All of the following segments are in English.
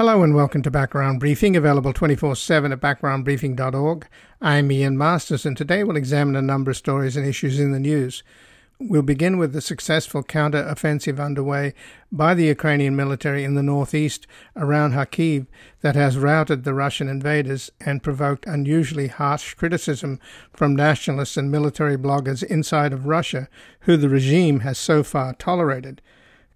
Hello and welcome to Background Briefing, available 24 7 at backgroundbriefing.org. I'm Ian Masters, and today we'll examine a number of stories and issues in the news. We'll begin with the successful counter-offensive underway by the Ukrainian military in the northeast around Kharkiv that has routed the Russian invaders and provoked unusually harsh criticism from nationalists and military bloggers inside of Russia, who the regime has so far tolerated.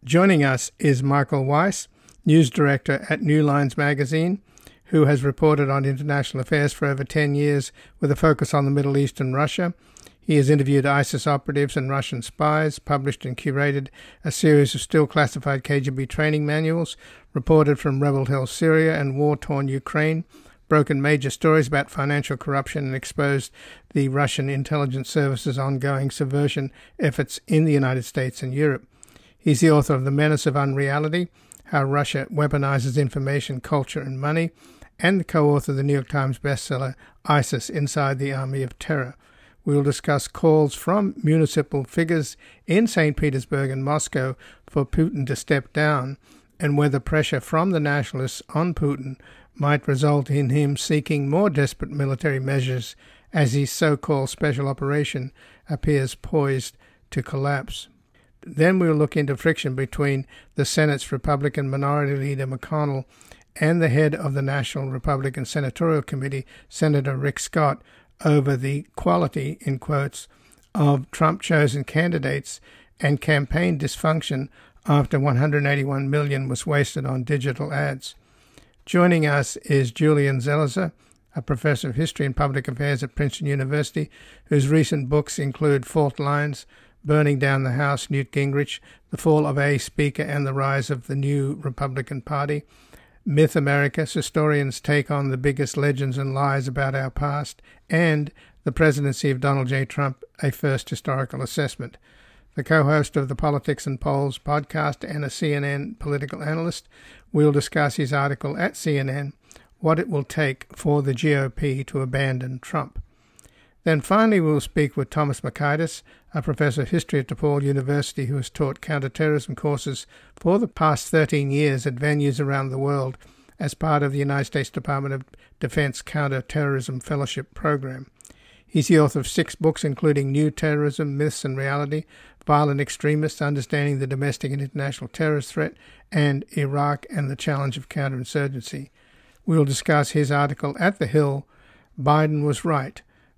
Joining us is Michael Weiss, news director at New Lines magazine, who has reported on international affairs for over 10 years with a focus on the Middle East and Russia. He has interviewed ISIS operatives and Russian spies, published and curated a series of still classified KGB training manuals, reported from rebel held Syria and war torn Ukraine, broken major stories about financial corruption, and exposed the Russian intelligence service's ongoing subversion efforts in the United States and Europe. He's the author of The Menace of Unreality How Russia Weaponizes Information, Culture, and Money, and the co author of the New York Times bestseller ISIS Inside the Army of Terror. We will discuss calls from municipal figures in St. Petersburg and Moscow for Putin to step down and whether pressure from the nationalists on Putin might result in him seeking more desperate military measures as his so called special operation appears poised to collapse. Then we'll look into friction between the Senate's Republican Minority Leader McConnell and the head of the National Republican Senatorial Committee, Senator Rick Scott, over the quality, in quotes, of Trump chosen candidates and campaign dysfunction after 181 million was wasted on digital ads. Joining us is Julian Zelizer, a professor of history and public affairs at Princeton University, whose recent books include Fault Lines, Burning Down the House, Newt Gingrich, The Fall of a Speaker and the Rise of the New Republican Party, Myth America, historians take on the biggest legends and lies about our past, and the presidency of Donald J. Trump, a first historical assessment. The co host of the Politics and Polls podcast and a CNN political analyst will discuss his article at CNN, What It Will Take for the GOP to Abandon Trump. Then finally, we'll speak with Thomas Mockaitis, a professor of history at DePaul University who has taught counterterrorism courses for the past 13 years at venues around the world as part of the United States Department of Defense Counterterrorism Fellowship Program. He's the author of six books, including New Terrorism, Myths and Reality, Violent Extremists, Understanding the Domestic and International Terrorist Threat, and Iraq and the Challenge of Counterinsurgency. We'll discuss his article at The Hill, Biden Was Right –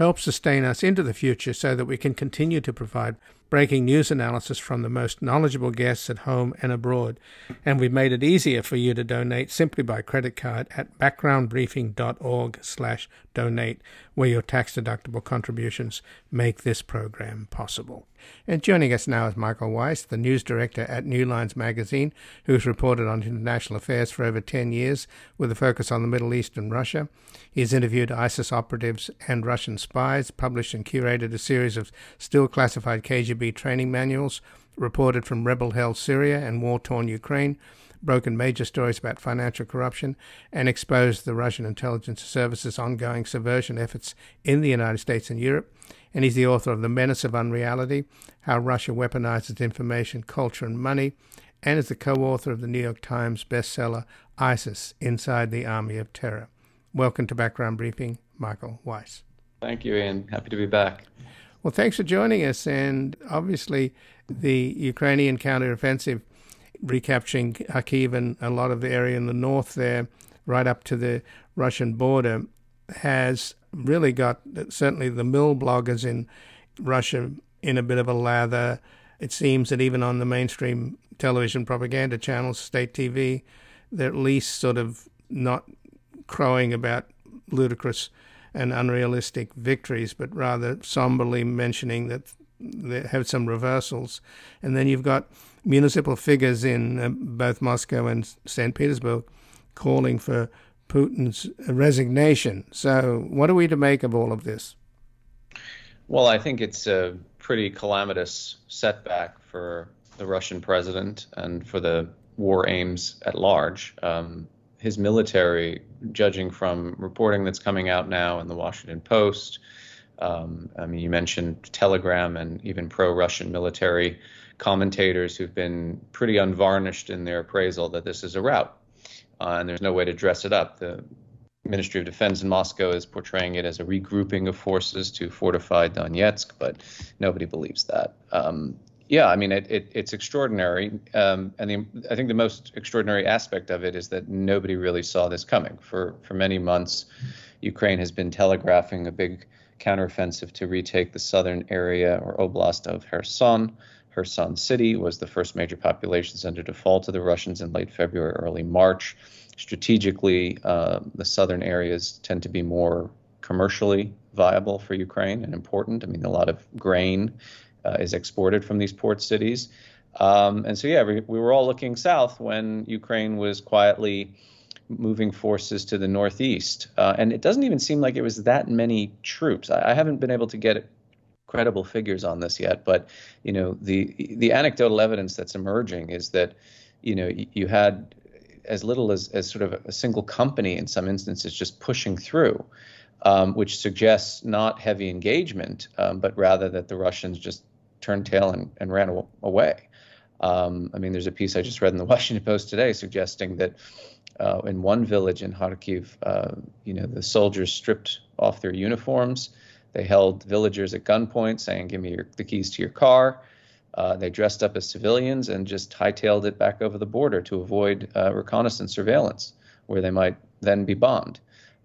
help sustain us into the future so that we can continue to provide breaking news analysis from the most knowledgeable guests at home and abroad. And we've made it easier for you to donate simply by credit card at backgroundbriefing.org slash donate, where your tax-deductible contributions make this program possible. And joining us now is Michael Weiss, the news director at New Lines magazine, who's reported on international affairs for over 10 years with a focus on the Middle East and Russia. He's interviewed ISIS operatives and Russian spies, published and curated a series of still classified KGB training manuals, reported from rebel held Syria and war torn Ukraine, broken major stories about financial corruption, and exposed the Russian intelligence service's ongoing subversion efforts in the United States and Europe. And he's the author of The Menace of Unreality How Russia Weaponizes Information, Culture, and Money, and is the co author of the New York Times bestseller ISIS Inside the Army of Terror. Welcome to Background Briefing, Michael Weiss. Thank you, Ian. Happy to be back. Well, thanks for joining us. And obviously, the Ukrainian counteroffensive recapturing Kharkiv and a lot of the area in the north there, right up to the Russian border, has really got certainly the milbloggers in Russia in a bit of a lather. It seems that even on the mainstream television propaganda channels, state TV, they're at least sort of not crowing about ludicrous and unrealistic victories, but rather somberly mentioning that they have some reversals. And then you've got municipal figures in uh, both Moscow and St. Petersburg calling for Putin's resignation. So, what are we to make of all of this? Well, I think it's a pretty calamitous setback for the Russian president and for the war aims at large. Um, his military, judging from reporting that's coming out now in the Washington Post, um, I mean, you mentioned Telegram and even pro Russian military commentators who've been pretty unvarnished in their appraisal that this is a rout. Uh, and there's no way to dress it up. The Ministry of Defense in Moscow is portraying it as a regrouping of forces to fortify Donetsk, but nobody believes that. Um, yeah, I mean, it, it, it's extraordinary. Um, and the, I think the most extraordinary aspect of it is that nobody really saw this coming. For, for many months, Ukraine has been telegraphing a big counteroffensive to retake the southern area or oblast of Kherson. Kherson City was the first major population center to fall to the Russians in late February, early March. Strategically, uh, the southern areas tend to be more commercially viable for Ukraine and important. I mean, a lot of grain uh, is exported from these port cities. Um, and so, yeah, we, we, were all looking south when Ukraine was quietly moving forces to the northeast. Uh, and it doesn't even seem like it was that many troops. I, I haven't been able to get credible figures on this yet, but you know, the the anecdotal evidence that's emerging is that you know you had as little as, as sort of a single company in some instances just pushing through um, which suggests not heavy engagement, um, but rather that the Russians just turned tail and, and ran away. Um, I mean, there's a piece I just read in the Washington Post today suggesting that uh, in one village in Kharkiv, uh, you know, the soldiers stripped off their uniforms. They held villagers at gunpoint, saying, "Give me your, the keys to your car." Uh, they dressed up as civilians and just hightailed it back over the border to avoid uh, reconnaissance surveillance, where they might then be bombed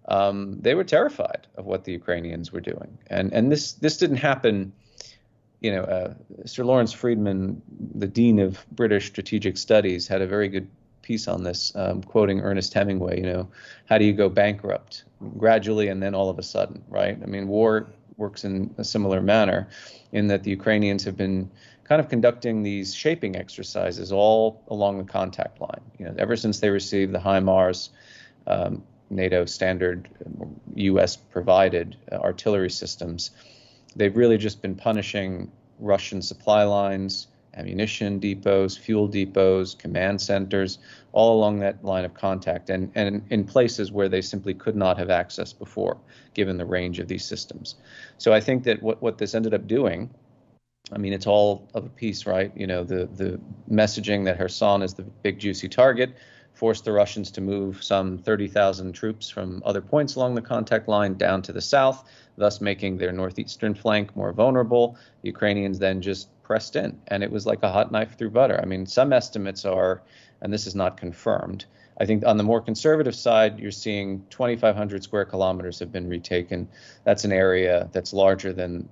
um, they were terrified of what the Ukrainians were doing. And and this this didn't happen. You know, uh, Sir Lawrence Freedman, the dean of British strategic studies, had a very good piece on this, um, quoting Ernest Hemingway. You know, how do you go bankrupt gradually and then all of a sudden, right? I mean, war works in a similar manner, in that the Ukrainians have been kind of conducting these shaping exercises all along the contact line. You know, ever since they received the HIMARS. Um, NATO standard US provided artillery systems, they've really just been punishing Russian supply lines, ammunition depots, fuel depots, command centers, all along that line of contact, and, and in places where they simply could not have access before, given the range of these systems. So I think that what, what this ended up doing, I mean, it's all of a piece, right? You know, the, the messaging that Kherson is the big juicy target forced the Russians to move some 30,000 troops from other points along the contact line down to the south, thus making their northeastern flank more vulnerable. The Ukrainians then just pressed in, and it was like a hot knife through butter. I mean, some estimates are, and this is not confirmed, I think on the more conservative side, you're seeing 2,500 square kilometers have been retaken. That's an area that's larger than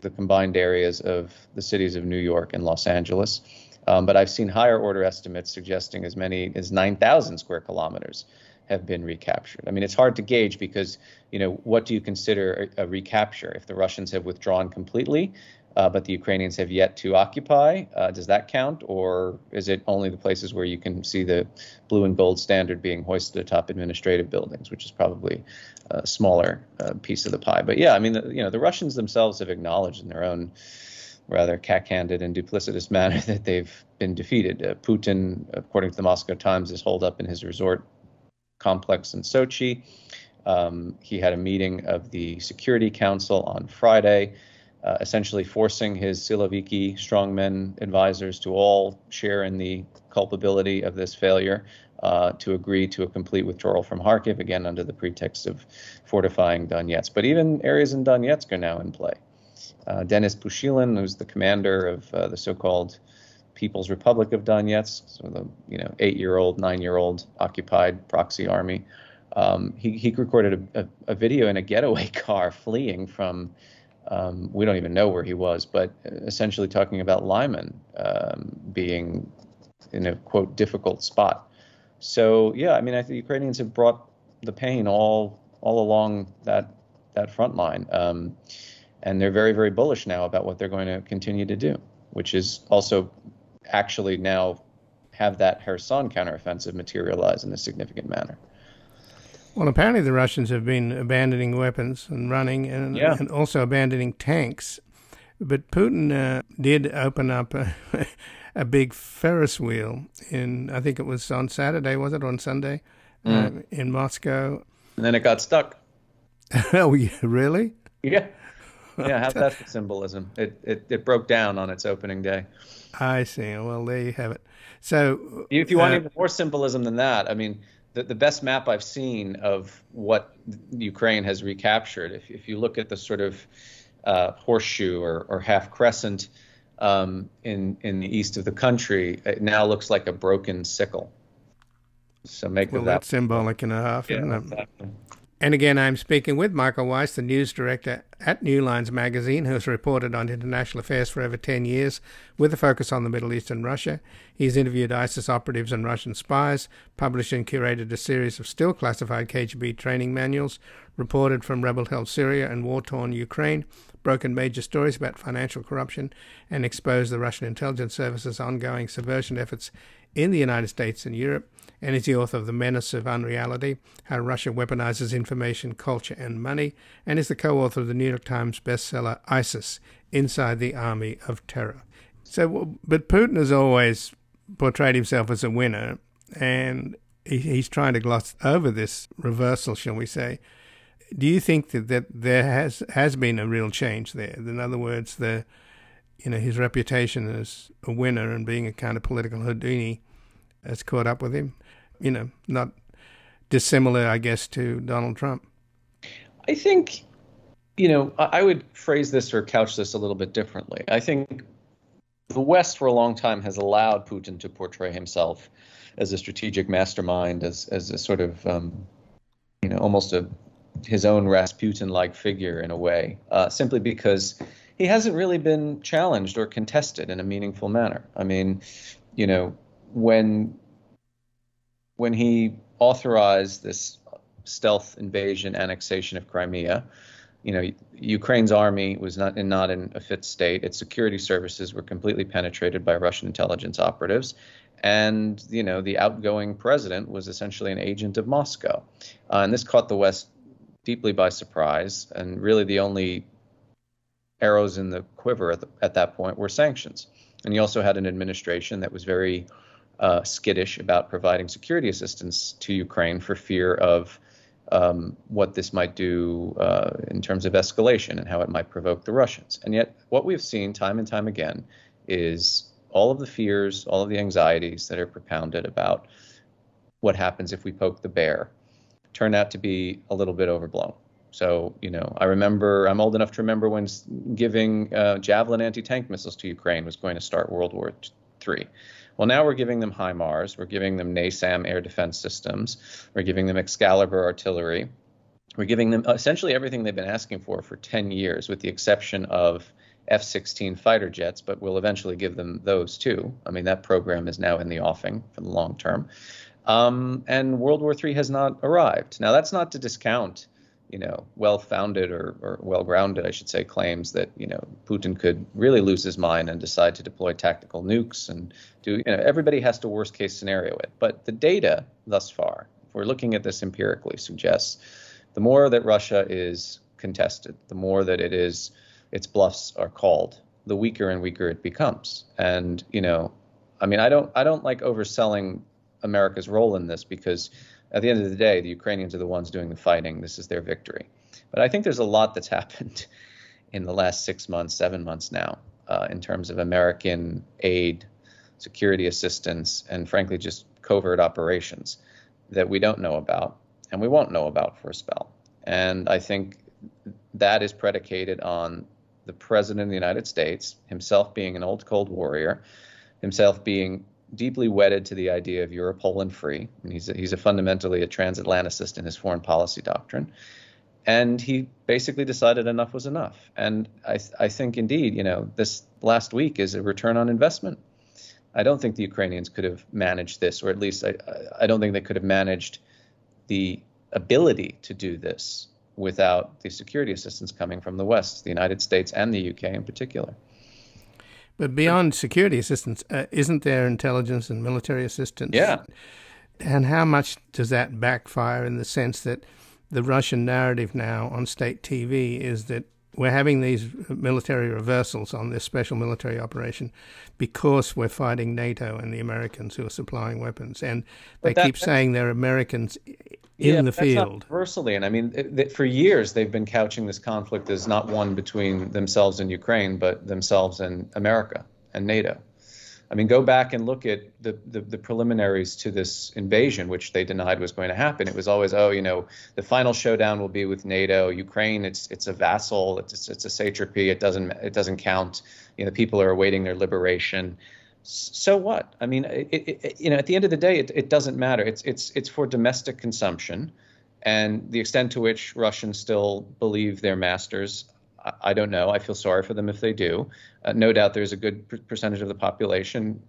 the combined areas of the cities of New York and Los Angeles. Um, but I've seen higher order estimates suggesting as many as 9,000 square kilometers have been recaptured. I mean, it's hard to gauge because, you know, what do you consider a, a recapture? If the Russians have withdrawn completely, uh, but the Ukrainians have yet to occupy, uh, does that count? Or is it only the places where you can see the blue and gold standard being hoisted atop administrative buildings, which is probably a smaller uh, piece of the pie? But yeah, I mean, the, you know, the Russians themselves have acknowledged in their own rather cack-handed and duplicitous manner that they've been defeated. Uh, Putin, according to the Moscow Times, is holed up in his resort complex in Sochi. Um, he had a meeting of the Security Council on Friday, uh, essentially forcing his Siloviki strongmen advisors to all share in the culpability of this failure. Uh, to agree to a complete withdrawal from Kharkiv, again under the pretext of fortifying Donetsk. But even areas in Donetsk are now in play. Uh, Denis Pushilin, who's the commander of uh, the so-called People's Republic of Donetsk, so the you know eight-year-old, nine-year-old occupied proxy army. Um, he, he recorded a, a, a, video in a getaway car fleeing from. Um, we don't even know where he was, but essentially talking about Lyman um, being in a quote difficult spot. So yeah, I mean, I think the Ukrainians have brought the pain all all along that that front line. Um, and they're very, very bullish now about what they're going to continue to do, which is also actually now have that Kherson counteroffensive materialize in a significant manner. Well, apparently the Russians have been abandoning weapons and running and, yeah. and also abandoning tanks. But Putin uh, did open up a, a, big Ferris wheel in, I think it was on Saturday, was it on Sunday, mm. uh, in Moscow? And then it got stuck. oh, yeah, really? Yeah. Yeah, how's that for symbolism? It, it, it broke down on its opening day. I see. Well, there you have it. So, if you want uh, even more symbolism than that, I mean, the, the best map I've seen of what Ukraine has recaptured, if, if you look at the sort of uh, horseshoe or, or half crescent um, in in the east of the country, it now looks like a broken sickle. So make well, that that's symbolic and a half, yeah, isn't it? Exactly. And again, I'm speaking with Michael Weiss, the news director at New Lines magazine, who has reported on international affairs for over 10 years with a focus on the Middle East and Russia. He's interviewed ISIS operatives and Russian spies, published and curated a series of still classified KGB training manuals, reported from rebel held Syria and war torn Ukraine, broken major stories about financial corruption, and exposed the Russian intelligence service's ongoing subversion efforts in the United States and Europe and is the author of The Menace of Unreality How Russia Weaponizes Information, Culture, and Money, and is the co author of the New York Times bestseller ISIS Inside the Army of Terror. So, but Putin has always portrayed himself as a winner, and he, he's trying to gloss over this reversal, shall we say. Do you think that, that there has has been a real change there? In other words, the you know his reputation as a winner and being a kind of political Houdini has caught up with him you know, not dissimilar, I guess, to Donald Trump. I think, you know, I would phrase this or couch this a little bit differently. I think the West for a long time has allowed Putin to portray himself as a strategic mastermind, as as a sort of, um, you know, almost a his own Rasputin-like figure in a way, uh, simply because he hasn't really been challenged or contested in a meaningful manner. I mean, you know, when when he authorized this stealth invasion annexation of Crimea, you know, Ukraine's army was not in, not in a fit state. Its security services were completely penetrated by Russian intelligence operatives, and you know, the outgoing president was essentially an agent of Moscow, uh, and this caught the West deeply by surprise. And really, the only arrows in the quiver at, the, at that point were sanctions. And he also had an administration that was very uh, skittish about providing security assistance to Ukraine for fear of um, what this might do uh, in terms of escalation and how it might provoke the Russians. And yet, what we've seen time and time again is all of the fears, all of the anxieties that are propounded about what happens if we poke the bear turn out to be a little bit overblown. So, you know, I remember, I'm old enough to remember when giving uh, Javelin anti tank missiles to Ukraine was going to start World War III. Well, now we're giving them HIMARS, we're giving them NASAM air defense systems, we're giving them Excalibur artillery. We're giving them essentially everything they've been asking for for 10 years, with the exception of F 16 fighter jets, but we'll eventually give them those too. I mean, that program is now in the offing for the long term. Um, and World War III has not arrived. Now, that's not to discount you know, well-founded or, or well-grounded, I should say, claims that you know Putin could really lose his mind and decide to deploy tactical nukes and do. You know, everybody has to worst-case scenario it, but the data thus far, if we're looking at this empirically, suggests the more that Russia is contested, the more that it is its bluffs are called, the weaker and weaker it becomes. And you know, I mean, I don't I don't like overselling America's role in this because at the end of the day, the Ukrainians are the ones doing the fighting. This is their victory. But I think there's a lot that's happened in the last six months, seven months now, uh, in terms of American aid, security assistance, and frankly, just covert operations that we don't know about and we won't know about for a spell. And I think that is predicated on the President of the United States himself being an old cold warrior, himself being deeply wedded to the idea of Europe whole and free. And he's a, he's a fundamentally a transatlanticist in his foreign policy doctrine. And he basically decided enough was enough. And I, I think indeed, you know, this last week is a return on investment. I don't think the Ukrainians could have managed this, or at least I, I don't think they could have managed the ability to do this without the security assistance coming from the West, the United States and the UK in particular. But beyond security assistance, uh, isn't there intelligence and military assistance? Yeah. And how much does that backfire in the sense that the Russian narrative now on state TV is that we're having these military reversals on this special military operation because we're fighting NATO and the Americans who are supplying weapons. And they that, keep saying they're Americans in yeah, the field. universally, and I mean, it, for years they've been couching this conflict as not one between themselves and Ukraine, but themselves and America and NATO. I mean, go back and look at the, the, the, preliminaries to this invasion, which they denied was going to happen. It was always, oh, you know, the final showdown will be with NATO. Ukraine, it's it's a vassal, it's it's a satrapy. It doesn't it doesn't count. You know, people are awaiting their liberation. So what? I mean, it, it, you know, at the end of the day, it, it doesn't matter. It's it's it's for domestic consumption, and the extent to which Russians still believe they're masters I don't know. I feel sorry for them if they do. Uh, no doubt there's a good percentage of the population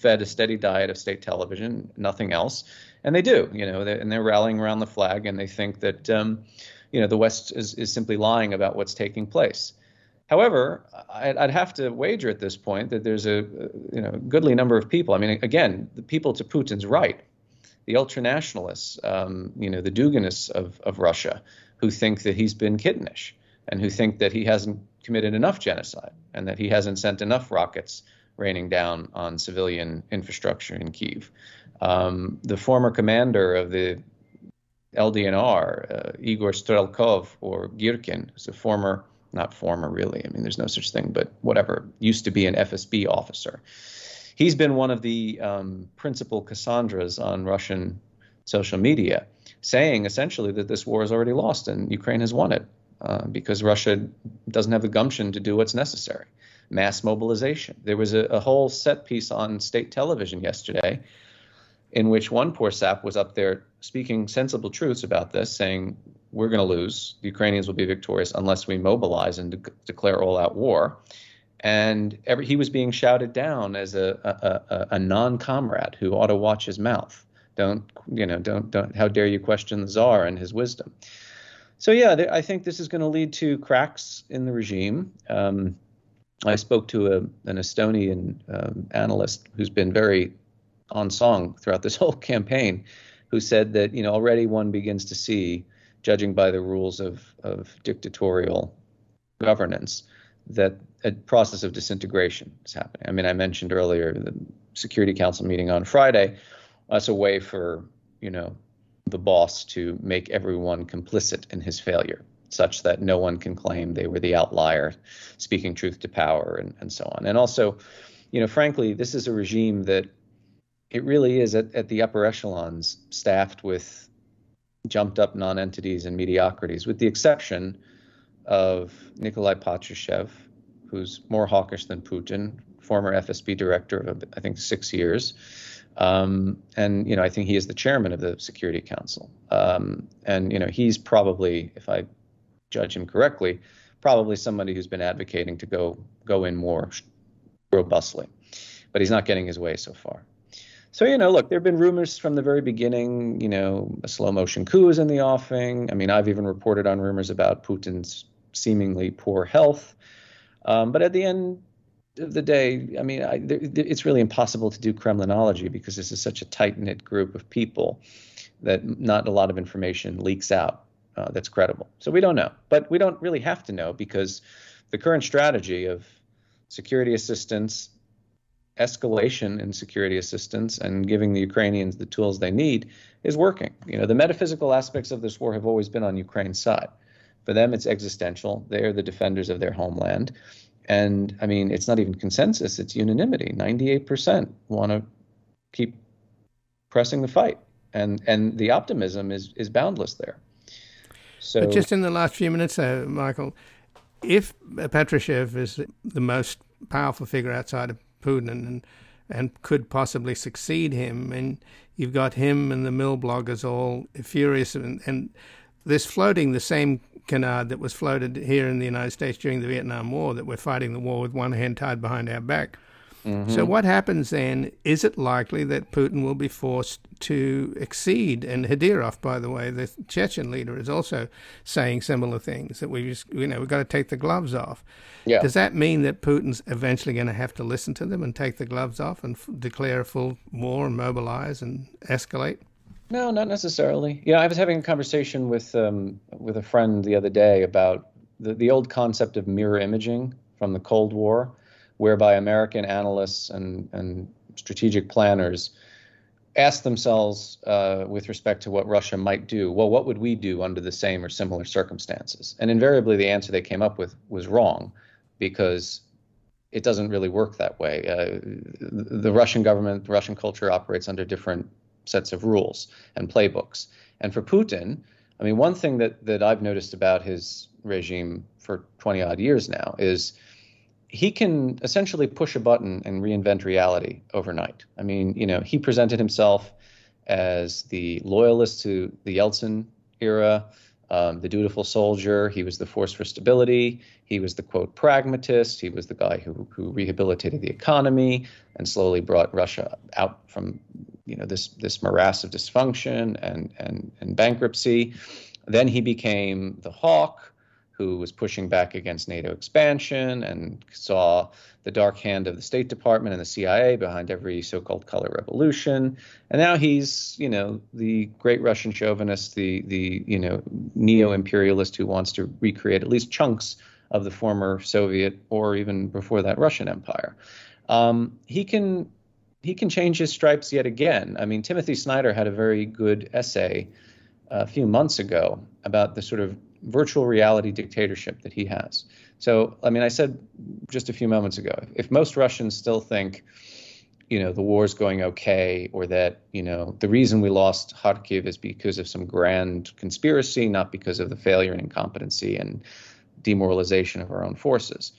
fed a steady diet of state television, nothing else, and they do. You know, and they're rallying around the flag, and they think that um, you know the West is is simply lying about what's taking place. However, I'd have to wager at this point that there's a you know goodly number of people. I mean, again, the people to Putin's right, the ultranationalists, um, you know, the Duginists of of Russia, who think that he's been kittenish and who think that he hasn't committed enough genocide and that he hasn't sent enough rockets raining down on civilian infrastructure in Kiev. Um, the former commander of the LDNR, uh, Igor Strelkov or Girkin, who's a former, not former really, I mean, there's no such thing, but whatever, used to be an FSB officer. He's been one of the um, principal Cassandras on Russian social media, saying essentially that this war is already lost and Ukraine has won it. Uh, because Russia doesn't have the gumption to do what's necessary. Mass mobilization. There was a, a, whole set piece on state television yesterday in which one poor sap was up there speaking sensible truths about this, saying, We're going to lose. The Ukrainians will be victorious unless we mobilize and de- declare all out war. And every, he was being shouted down as a, a, a, a non comrade who ought to watch his mouth. Don't, you know, don't, don't, how dare you question the czar and his wisdom? So yeah, th- I think this is going to lead to cracks in the regime. Um, I spoke to a, an Estonian um, analyst who's been very on song throughout this whole campaign, who said that you know already one begins to see, judging by the rules of of dictatorial governance, that a process of disintegration is happening. I mean, I mentioned earlier the Security Council meeting on Friday. That's a way for you know the boss to make everyone complicit in his failure, such that no one can claim they were the outlier speaking truth to power and, and so on. And also, you know, frankly, this is a regime that it really is at, at the upper echelons staffed with jumped up non-entities and mediocrities, with the exception of Nikolai Patrushev, who's more hawkish than Putin, former FSB director of I think six years, um, and you know, I think he is the chairman of the Security Council. Um, and you know, he's probably, if I judge him correctly, probably somebody who's been advocating to go go in more robustly. But he's not getting his way so far. So you know, look, there have been rumors from the very beginning. You know, a slow motion coup is in the offing. I mean, I've even reported on rumors about Putin's seemingly poor health. Um, but at the end of the day, I mean, I, there, it's really impossible to do Kremlinology because this is such a tight knit group of people that not a lot of information leaks out uh, that's credible. So we don't know, but we don't really have to know because the current strategy of security assistance, escalation in security assistance, and giving the Ukrainians the tools they need is working. You know, the metaphysical aspects of this war have always been on Ukraine's side. For them, it's existential. They are the defenders of their homeland. And I mean, it's not even consensus, it's unanimity. 98% want to keep pressing the fight. And and the optimism is is boundless there. So but just in the last few minutes though, Michael, if Patrushev is the most powerful figure outside of Putin and and could possibly succeed him, and you've got him and the milbloggers all furious and, and this floating the same canard that was floated here in the United States during the Vietnam War that we're fighting the war with one hand tied behind our back. Mm-hmm. So, what happens then? Is it likely that Putin will be forced to accede? And Kadyrov, by the way, the Chechen leader, is also saying similar things that we just, you know, we've got to take the gloves off. Yeah. Does that mean that Putin's eventually going to have to listen to them and take the gloves off and f- declare a full war and mobilize and escalate? No, not necessarily. Yeah, I was having a conversation with um, with a friend the other day about the, the old concept of mirror imaging from the Cold War whereby American analysts and, and strategic planners asked themselves uh, with respect to what Russia might do, well, what would we do under the same or similar circumstances? And invariably, the answer they came up with was wrong because it doesn't really work that way. Uh, the Russian government, the Russian culture operates under different sets of rules and playbooks. And for Putin, I mean, one thing that, that I've noticed about his regime for 20 odd years now is he can essentially push a button and reinvent reality overnight. I mean, you know, he presented himself as the loyalist to the Yeltsin era, um, the dutiful soldier. He was the force for stability. He was the quote pragmatist. He was the guy who who rehabilitated the economy and slowly brought Russia out from you know this this morass of dysfunction and and and bankruptcy. Then he became the hawk who was pushing back against NATO expansion and saw the dark hand of the State Department and the CIA behind every so-called color revolution. And now he's, you know, the great Russian chauvinist, the the you know neo-imperialist who wants to recreate at least chunks of the former Soviet or even before that Russian empire. Um, he can he can change his stripes yet again. I mean, Timothy Snyder had a very good essay a few months ago about the sort of virtual reality dictatorship that he has. So, I mean, I said just a few moments ago, if most Russians still think, you know, the war's going okay, or that, you know, the reason we lost Kharkiv is because of some grand conspiracy, not because of the failure and incompetency and demoralization of our own forces,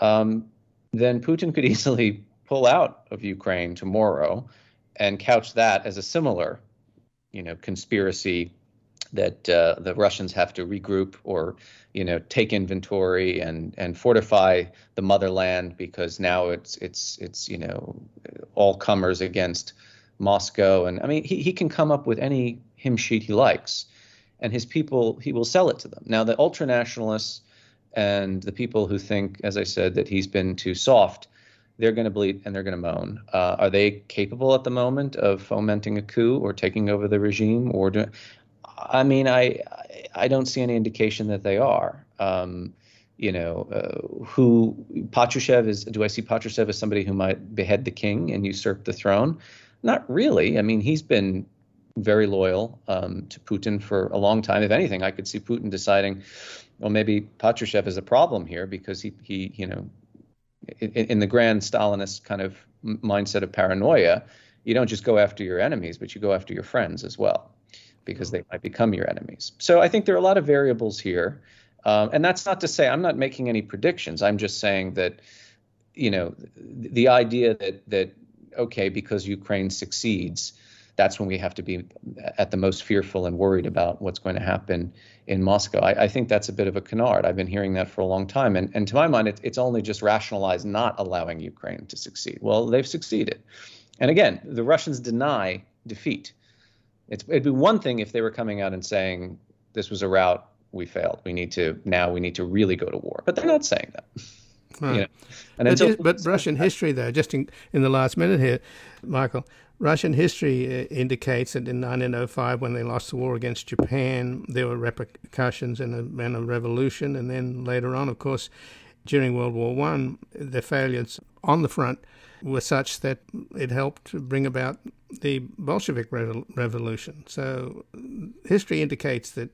um, then Putin could easily pull out of Ukraine tomorrow and couch that as a similar, you know, conspiracy that uh, the Russians have to regroup or you know take inventory and and fortify the motherland because now it's it's it's you know all comers against Moscow and I mean he he can come up with any hymn sheet he likes and his people he will sell it to them. Now the ultranationalists and the people who think as I said that he's been too soft they're going to bleed and they're going to moan. Uh, are they capable at the moment of fomenting a coup or taking over the regime? Or do, I mean, I I don't see any indication that they are. Um, you know, uh, who Patrushev is? Do I see Patrushev as somebody who might behead the king and usurp the throne? Not really. I mean, he's been very loyal um, to Putin for a long time. If anything, I could see Putin deciding, well, maybe Patrushev is a problem here because he he you know, in, in the grand Stalinist kind of mindset of paranoia, you don't just go after your enemies, but you go after your friends as well because they might become your enemies. So I think there are a lot of variables here. Um, and that's not to say I'm not making any predictions. I'm just saying that, you know, the idea that that okay, because Ukraine succeeds, that's when we have to be at the most fearful and worried about what's going to happen in Moscow. I, I think that's a bit of a canard. I've been hearing that for a long time, and and to my mind, it, it's only just rationalized not allowing Ukraine to succeed. Well, they've succeeded, and again, the Russians deny defeat. It's, it'd be one thing if they were coming out and saying this was a rout we failed. We need to now we need to really go to war, but they're not saying that. Right. You know? and but, until, but Russian history, though, just in, in the last minute here, Michael, Russian history uh, indicates that in 1905, when they lost the war against Japan, there were repercussions and a, and a revolution. And then later on, of course, during World War One, the failures on the front were such that it helped bring about the Bolshevik revolution. So history indicates that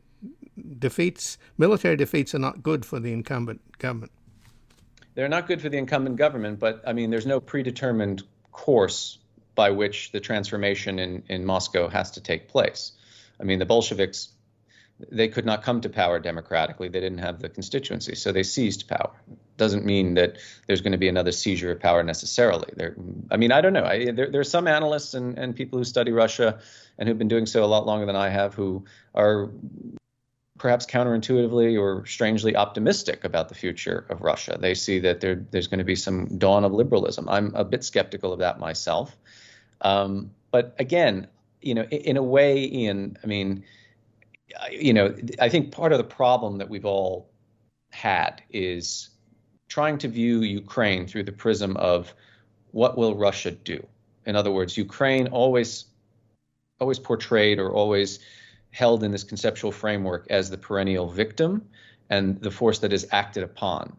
defeats, military defeats, are not good for the incumbent government. They're not good for the incumbent government, but I mean, there's no predetermined course by which the transformation in, in Moscow has to take place. I mean, the Bolsheviks they could not come to power democratically. They didn't have the constituency, so they seized power. Doesn't mean that there's going to be another seizure of power necessarily. There, I mean, I don't know. I, there, there are some analysts and, and people who study Russia and who've been doing so a lot longer than I have, who are perhaps counterintuitively or strangely optimistic about the future of Russia. They see that there, there's going to be some dawn of liberalism. I'm a bit skeptical of that myself. Um, but again, you know, in, in, a way, Ian, I mean, you know, I think part of the problem that we've all had is trying to view Ukraine through the prism of what will Russia do. In other words, Ukraine always always portrayed or always held in this conceptual framework as the perennial victim and the force that is acted upon.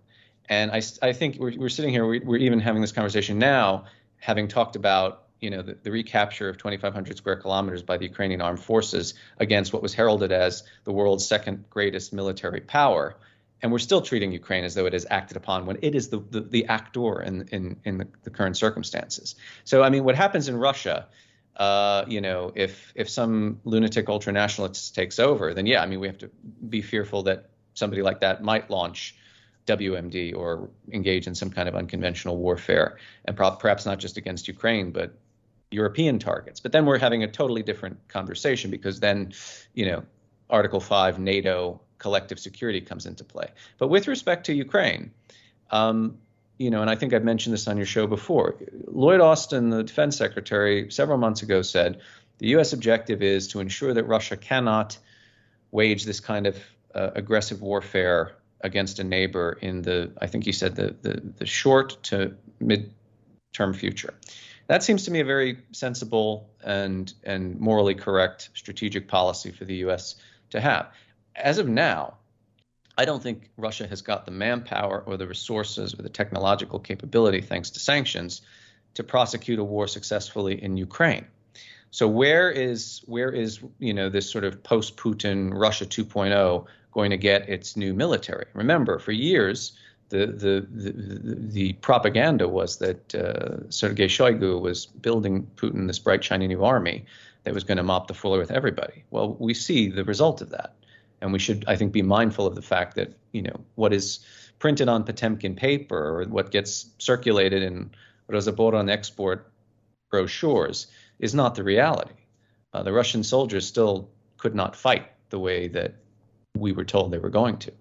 And I, I think we're, we're sitting here, we're, even having this conversation now, having talked about you know the, the, recapture of 2,500 square kilometers by the Ukrainian armed forces against what was heralded as the world's second greatest military power. And we're still treating Ukraine as though it is acted upon when it is the, the, the actor in, in, in the, the current circumstances. So, I mean, what happens in Russia uh, you know, if if some lunatic ultranationalist takes over, then yeah, I mean, we have to be fearful that somebody like that might launch WMD or engage in some kind of unconventional warfare, and pro- perhaps not just against Ukraine, but European targets. But then we're having a totally different conversation because then, you know, Article Five NATO collective security comes into play. But with respect to Ukraine, um, you know, and I think I've mentioned this on your show before. Lloyd Austin, the defense secretary, several months ago said the U.S. objective is to ensure that Russia cannot wage this kind of uh, aggressive warfare against a neighbor in the, I think he said, the, the, the short to mid-term future. That seems to me a very sensible and, and morally correct strategic policy for the U.S. to have. As of now, I don't think Russia has got the manpower or the resources or the technological capability, thanks to sanctions, to prosecute a war successfully in Ukraine. So where is where is you know this sort of post-Putin Russia 2.0 going to get its new military? Remember, for years the the the, the propaganda was that uh, Sergei Shoigu was building Putin this bright shiny new army that was going to mop the floor with everybody. Well, we see the result of that and we should, I think, be mindful of the fact that you know what is printed on Potemkin paper or what gets circulated in Rosoboronexport brochures is not the reality. Uh, the Russian soldiers still could not fight the way that we were told they were going to.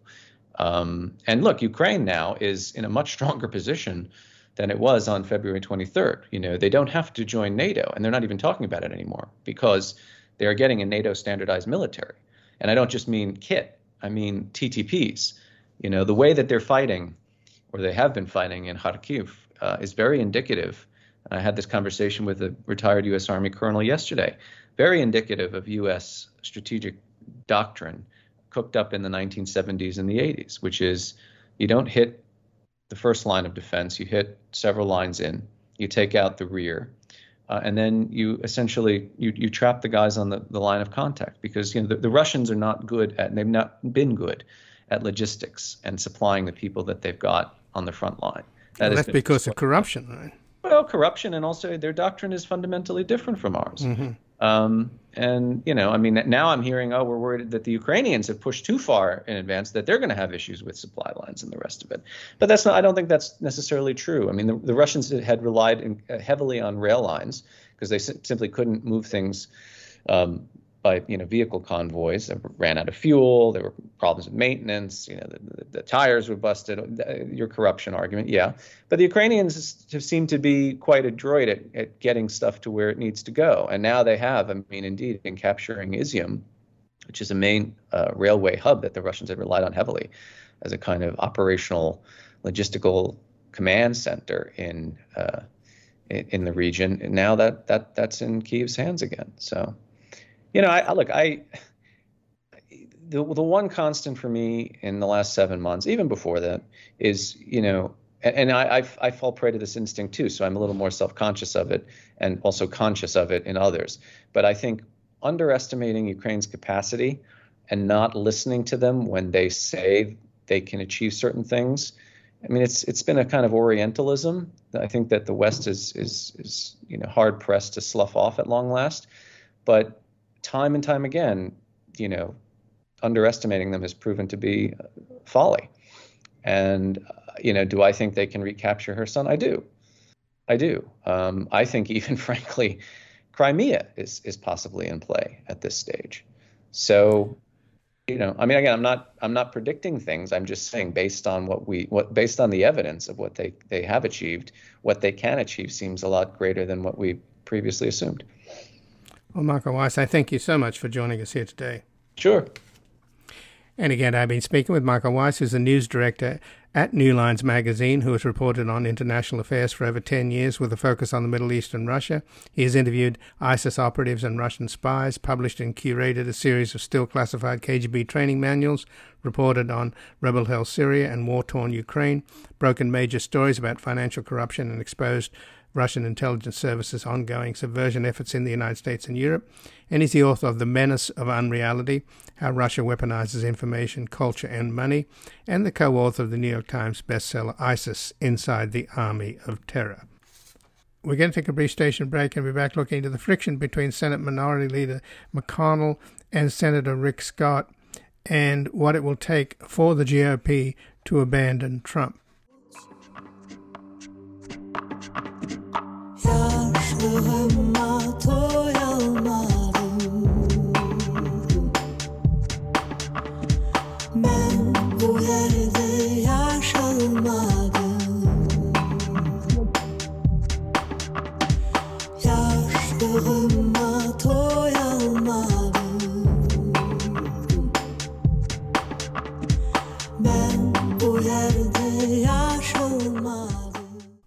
Um, and look, Ukraine now is in a much stronger position than it was on February 23rd. You know, they don't have to join NATO, and they're not even talking about it anymore because they are getting a NATO standardized military. And I don't just mean kit, I mean TTPs. You know, the way that they're fighting, or they have been fighting in Kharkiv, uh, is very indicative. I had this conversation with a retired U.S. Army colonel yesterday. Very indicative of U.S. strategic doctrine cooked up in the 1970s and the 80s, which is you don't hit the first line of defense, you hit several lines in, you take out the rear, uh, and then you essentially you, you trap the guys on the, the line of contact because you know the, the Russians are not good at and they've not been good at logistics and supplying the people that they've got on the front line. That well, that's because of corruption, right? Well, corruption and also their doctrine is fundamentally different from ours. Mm-hmm. Um, and you know, I mean, now I'm hearing, oh, we're worried that the Ukrainians have pushed too far in advance, that they're going to have issues with supply lines and the rest of it. But that's not. I don't think that's necessarily true. I mean, the, the Russians had relied in, uh, heavily on rail lines because they simply couldn't move things um, by you know vehicle convoys that ran out of fuel. There were problems with maintenance. You know the, the, tires were busted. Your corruption argument, yeah. But the Ukrainians have seemed to be quite adroit at, at getting stuff to where it needs to go, and now they have. I mean, indeed, in capturing Izium, which is a main uh, railway hub that the Russians had relied on heavily as a kind of operational logistical command center in uh, in, in the region. And now that that that's in Kiev's hands again. So you know, I, I look, I the the one constant for me in the last seven months, even before that, is you know, and, and I, I I fall prey to this instinct too, so I'm a little more self-conscious of it and also conscious of it in others. But I think underestimating Ukraine's capacity and not listening to them when they say they can achieve certain things. I mean, it's it's been a kind of Orientalism. I think that the West is is is you know hard pressed to slough off at long last. But time and time again, you know, underestimating them has proven to be folly. And, uh, you know, do I think they can recapture Kherson? I do. I do. Um, I think even frankly, Crimea is, is possibly in play at this stage. So, you know, I mean, again, I'm not I'm not predicting things. I'm just saying based on what we what based on the evidence of what they they have achieved, what they can achieve seems a lot greater than what we previously assumed. Well, Michael Weiss, I thank you so much for joining us here today. Sure. And again, I've been speaking with Michael Weiss, who's the news director at New Lines magazine, who has reported on international affairs for over 10 years with a focus on the Middle East and Russia. He has interviewed ISIS operatives and Russian spies, published and curated a series of still classified KGB training manuals, reported on rebel held Syria and war torn Ukraine, broken major stories about financial corruption, and exposed Russian intelligence services' ongoing subversion efforts in the United States and Europe, and he's the author of The Menace of Unreality How Russia Weaponizes Information, Culture, and Money, and the co author of the New York Times bestseller ISIS Inside the Army of Terror. We're going to take a brief station break and be back looking into the friction between Senate Minority Leader McConnell and Senator Rick Scott and what it will take for the GOP to abandon Trump. Günahıma toy Ben bu yere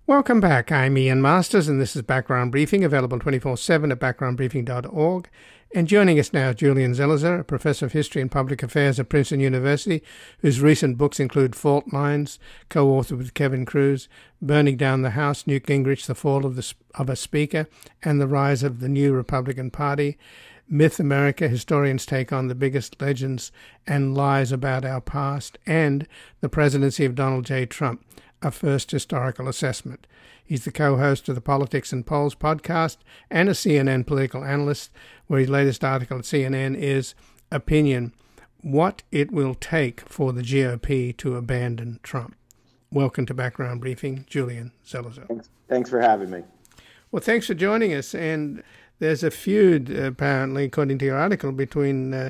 Welcome back. I'm Ian Masters, and this is Background Briefing, available 24 7 at backgroundbriefing.org. And joining us now, Julian Zelizer, a professor of history and public affairs at Princeton University, whose recent books include Fault Lines, co authored with Kevin Kruse, Burning Down the House, Newt Gingrich, The Fall of, the, of a Speaker, and the Rise of the New Republican Party. Myth America, historians take on the biggest legends and lies about our past, and the presidency of Donald J. Trump a first historical assessment. He's the co host of the Politics and Polls podcast and a CNN political analyst, where his latest article at CNN is Opinion What It Will Take for the GOP to Abandon Trump. Welcome to Background Briefing, Julian Zelizer. Thanks, thanks for having me. Well, thanks for joining us. And there's a feud, apparently, according to your article, between uh,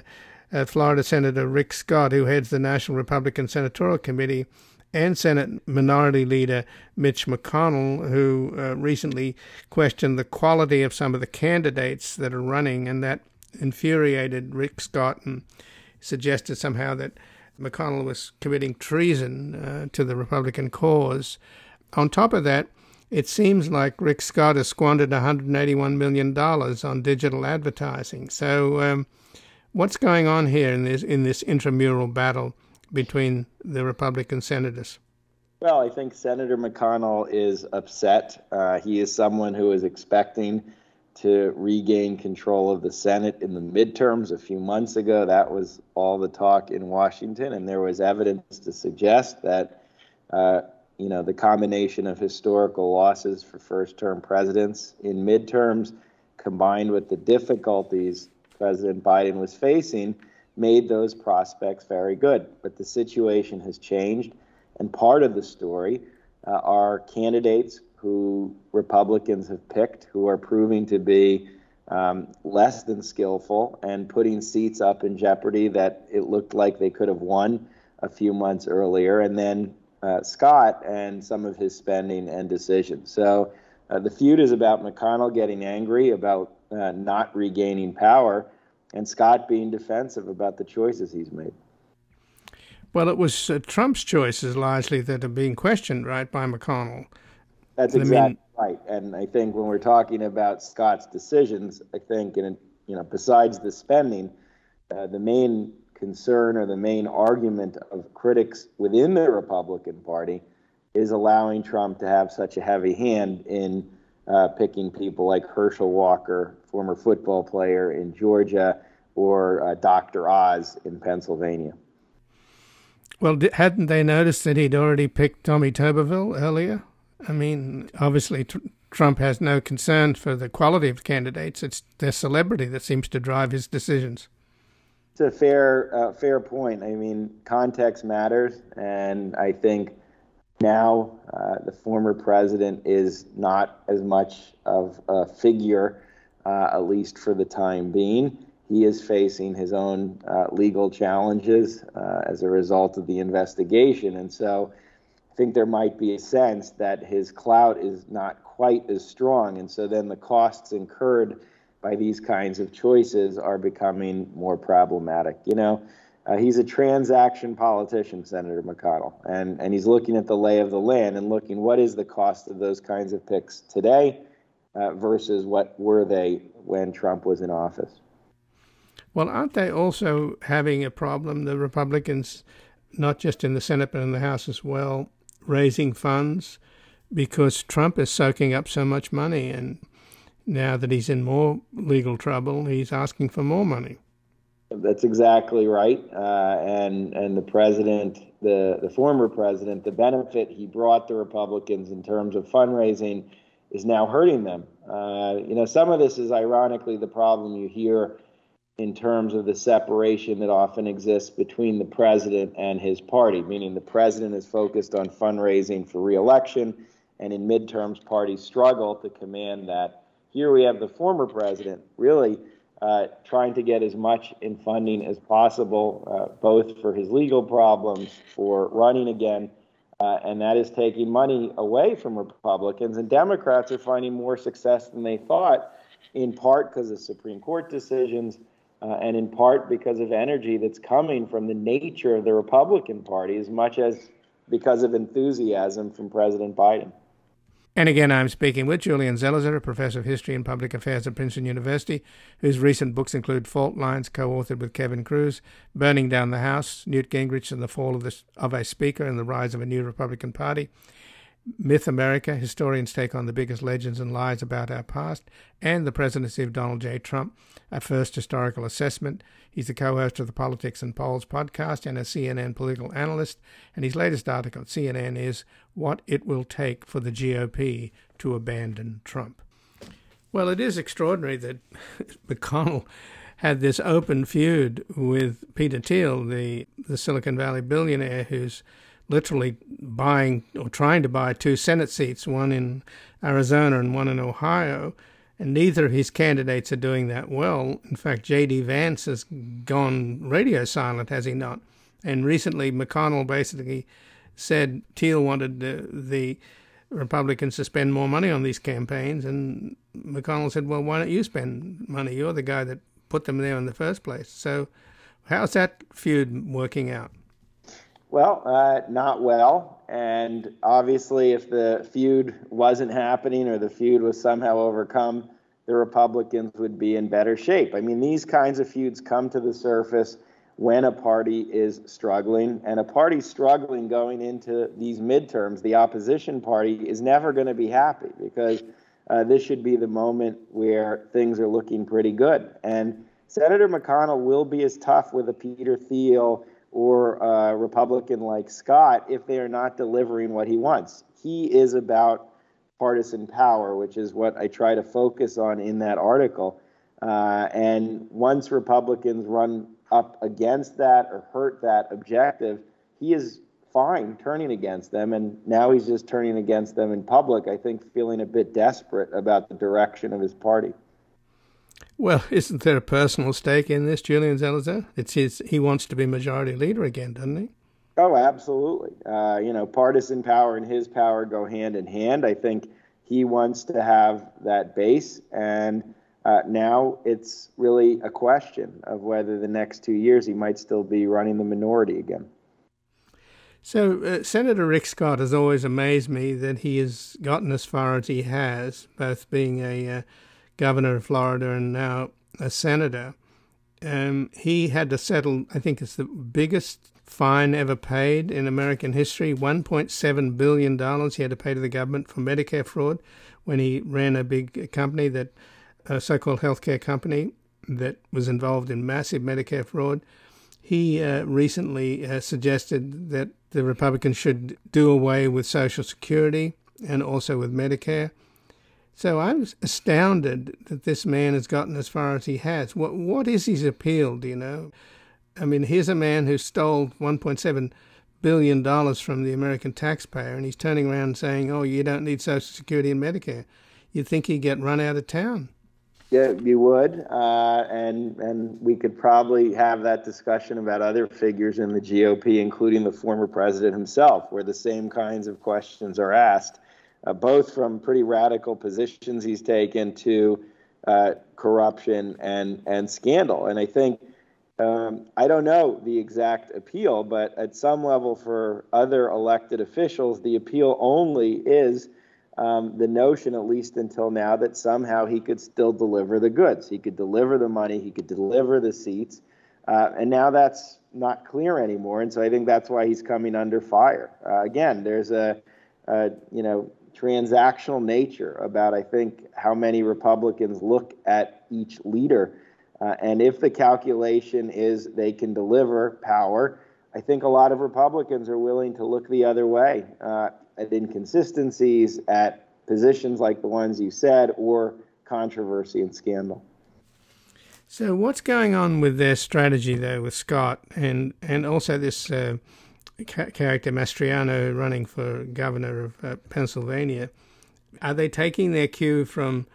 uh, Florida Senator Rick Scott, who heads the National Republican Senatorial Committee, and Senate Minority Leader Mitch McConnell, who uh, recently questioned the quality of some of the candidates that are running, and that infuriated Rick Scott and suggested somehow that McConnell was committing treason uh, to the Republican cause. On top of that, it seems like Rick Scott has squandered $181 million on digital advertising. So, um, what's going on here in this in this intramural battle between the Republican senators? Well, I think Senator McConnell is upset. Uh, he is someone who is expecting to regain control of the Senate in the midterms a few months ago. That was all the talk in Washington, and there was evidence to suggest that, uh, you know, the combination of historical losses for first-term presidents in midterms, combined with the difficulties President Biden was facing, made those prospects very good. But the situation has changed, and part of the story uh, are candidates who Republicans have picked who are proving to be um, less than skillful and putting seats up in jeopardy that it looked like they could have won a few months earlier. And then uh, Scott and some of his spending and decisions. So uh, the feud is about McConnell getting angry about uh, not regaining power and Scott being defensive about the choices he's made. Well, it was uh, Trump's choices largely that are being questioned, right, by McConnell. That's exactly I mean, right. And I think when we're talking about Scott's decisions, I think, and you know, besides the spending, uh, the main concern or the main argument of critics within the Republican Party is allowing Trump to have such a heavy hand in uh, picking people like Herschel Walker, former football player in Georgia, or uh, Dr. Oz in Pennsylvania. Well, hadn't they noticed that he'd already picked Tommy Tuberville earlier? I mean, obviously, tr- Trump has no concern for the quality of candidates. It's their celebrity that seems to drive his decisions. It's a fair, uh, fair point. I mean, context matters, and I think now uh, the former president is not as much of a figure, uh, at least for the time being. he is facing his own uh, legal challenges uh, as a result of the investigation. And so I think there might be a sense that his clout is not quite as strong. And so then the costs incurred by these kinds of choices are becoming more problematic. You know, uh, he's a transaction politician, Senator McConnell, and, and he's looking at the lay of the land and looking what is the cost of those kinds of picks today uh, versus what were they when Trump was in office. Well, aren't they also having a problem, the Republicans, not just in the Senate but in the House as well, raising funds because Trump is soaking up so much money and now that he's in more legal trouble, he's asking for more money. That's exactly right. Uh, and and the president, the the former president, the benefit he brought the Republicans in terms of fundraising is now hurting them. Uh, you know, some of this is ironically the problem you hear in terms of the separation that often exists between the president and his party, meaning the president is focused on fundraising for reelection, and in midterms, parties struggle to command that. Here we have the former president really uh, trying to get as much in funding as possible, uh, both for his legal problems, for running again, uh, and that is taking money away from Republicans. And Democrats are finding more success than they thought, in part because of Supreme Court decisions uh, and in part because of energy that's coming from the nature of the Republican Party as much as because of enthusiasm from President Biden. And again, I'm speaking with Julian Zelizer, a professor of history and public affairs at Princeton University, whose recent books include Fault Lines, co authored with Kevin Kruse, Burning Down the House, Newt Gingrich and the Fall of, the, of a Speaker and the Rise of a New Republican Party, Myth America, historians take on the biggest legends and lies about our past, and the presidency of Donald J. Trump, a first historical assessment. He's the co host of the Politics and Polls podcast and a CNN political analyst, and his latest article at CNN is What It Will Take for the GOP to Abandon Trump. Well, it is extraordinary that McConnell had this open feud with Peter Thiel, the, the Silicon Valley billionaire who's literally buying or trying to buy two Senate seats, one in Arizona and one in Ohio. And neither of his candidates are doing that well. In fact, J.D. Vance has gone radio silent, has he not? And recently, McConnell basically said Thiel wanted the, the Republicans to spend more money on these campaigns. And McConnell said, well, why don't you spend money? You're the guy that put them there in the first place. So, how's that feud working out? Well, uh, not well. And obviously, if the feud wasn't happening or the feud was somehow overcome, the Republicans would be in better shape. I mean, these kinds of feuds come to the surface when a party is struggling. And a party struggling going into these midterms, the opposition party, is never going to be happy because uh, this should be the moment where things are looking pretty good. And Senator McConnell will be as tough with a Peter Thiel or a Republican like Scott if they are not delivering what he wants. He is about partisan power, which is what I try to focus on in that article. Uh, and once Republicans run up against that or hurt that objective, he is fine turning against them. And now he's just turning against them in public, I think, feeling a bit desperate about the direction of his party. Well, isn't there a personal stake in this, Julian Zelizer? It's his. He wants to be majority leader again, doesn't he? Oh, absolutely. Uh, you know, partisan power and his power go hand in hand. I think he wants to have that base, and uh, now it's really a question of whether the next two years he might still be running the minority again. So, uh, Senator Rick Scott has always amazed me that he has gotten as far as he has, both being a uh, governor of Florida and now a senator, um, he had to settle, I think it's the biggest fine ever paid in American history $1.7 billion he had to pay to the government for Medicare fraud when he ran a big company that, a so called healthcare company that was involved in massive Medicare fraud. He uh, recently uh, suggested that the Republicans should do away with Social Security and also with Medicare. So I'm astounded that this man has gotten as far as he has. What what is his appeal? Do you know? I mean, here's a man who stole 1.7 billion dollars from the American taxpayer, and he's turning around saying, "Oh, you don't need Social Security and Medicare." You'd think he'd get run out of town. Yeah, you would, uh, and and we could probably have that discussion about other figures in the GOP, including the former president himself, where the same kinds of questions are asked, uh, both from pretty radical positions he's taken to uh, corruption and and scandal. And I think um, I don't know the exact appeal, but at some level for other elected officials, the appeal only is um, the notion, at least until now, that somehow he could still deliver the goods. He could deliver the money, he could deliver the seats. Uh, and now that's not clear anymore. And so I think that's why he's coming under fire. Uh, again, there's a, a, you know, transactional nature about, I think, how many Republicans look at each leader uh, and if the calculation is they can deliver power, I think a lot of Republicans are willing to look the other way uh, at inconsistencies, at positions like the ones you said, or controversy and scandal. So, what's going on with their strategy, though, with Scott and and also this uh, character Mastriano running for governor of uh, Pennsylvania? Are they taking their cue from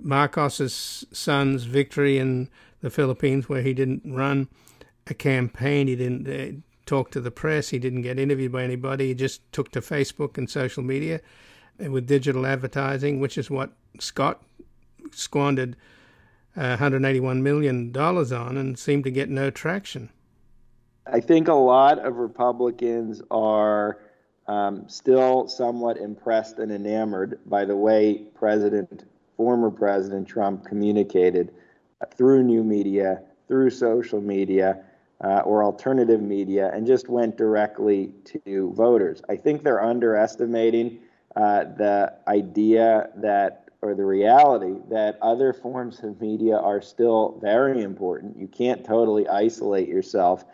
Marcos's son's victory in the Philippines, where he didn't run a campaign, he didn't uh, talk to the press, he didn't get interviewed by anybody, he just took to Facebook and social media uh, with digital advertising, which is what Scott squandered uh, $181 million on and seemed to get no traction. I think a lot of Republicans are um, still somewhat impressed and enamored by the way President former President Trump communicated through new media, through social media, uh, or alternative media, and just went directly to voters. I think they're underestimating uh, the idea that, or the reality that other forms of media are still very important. You can't totally isolate yourself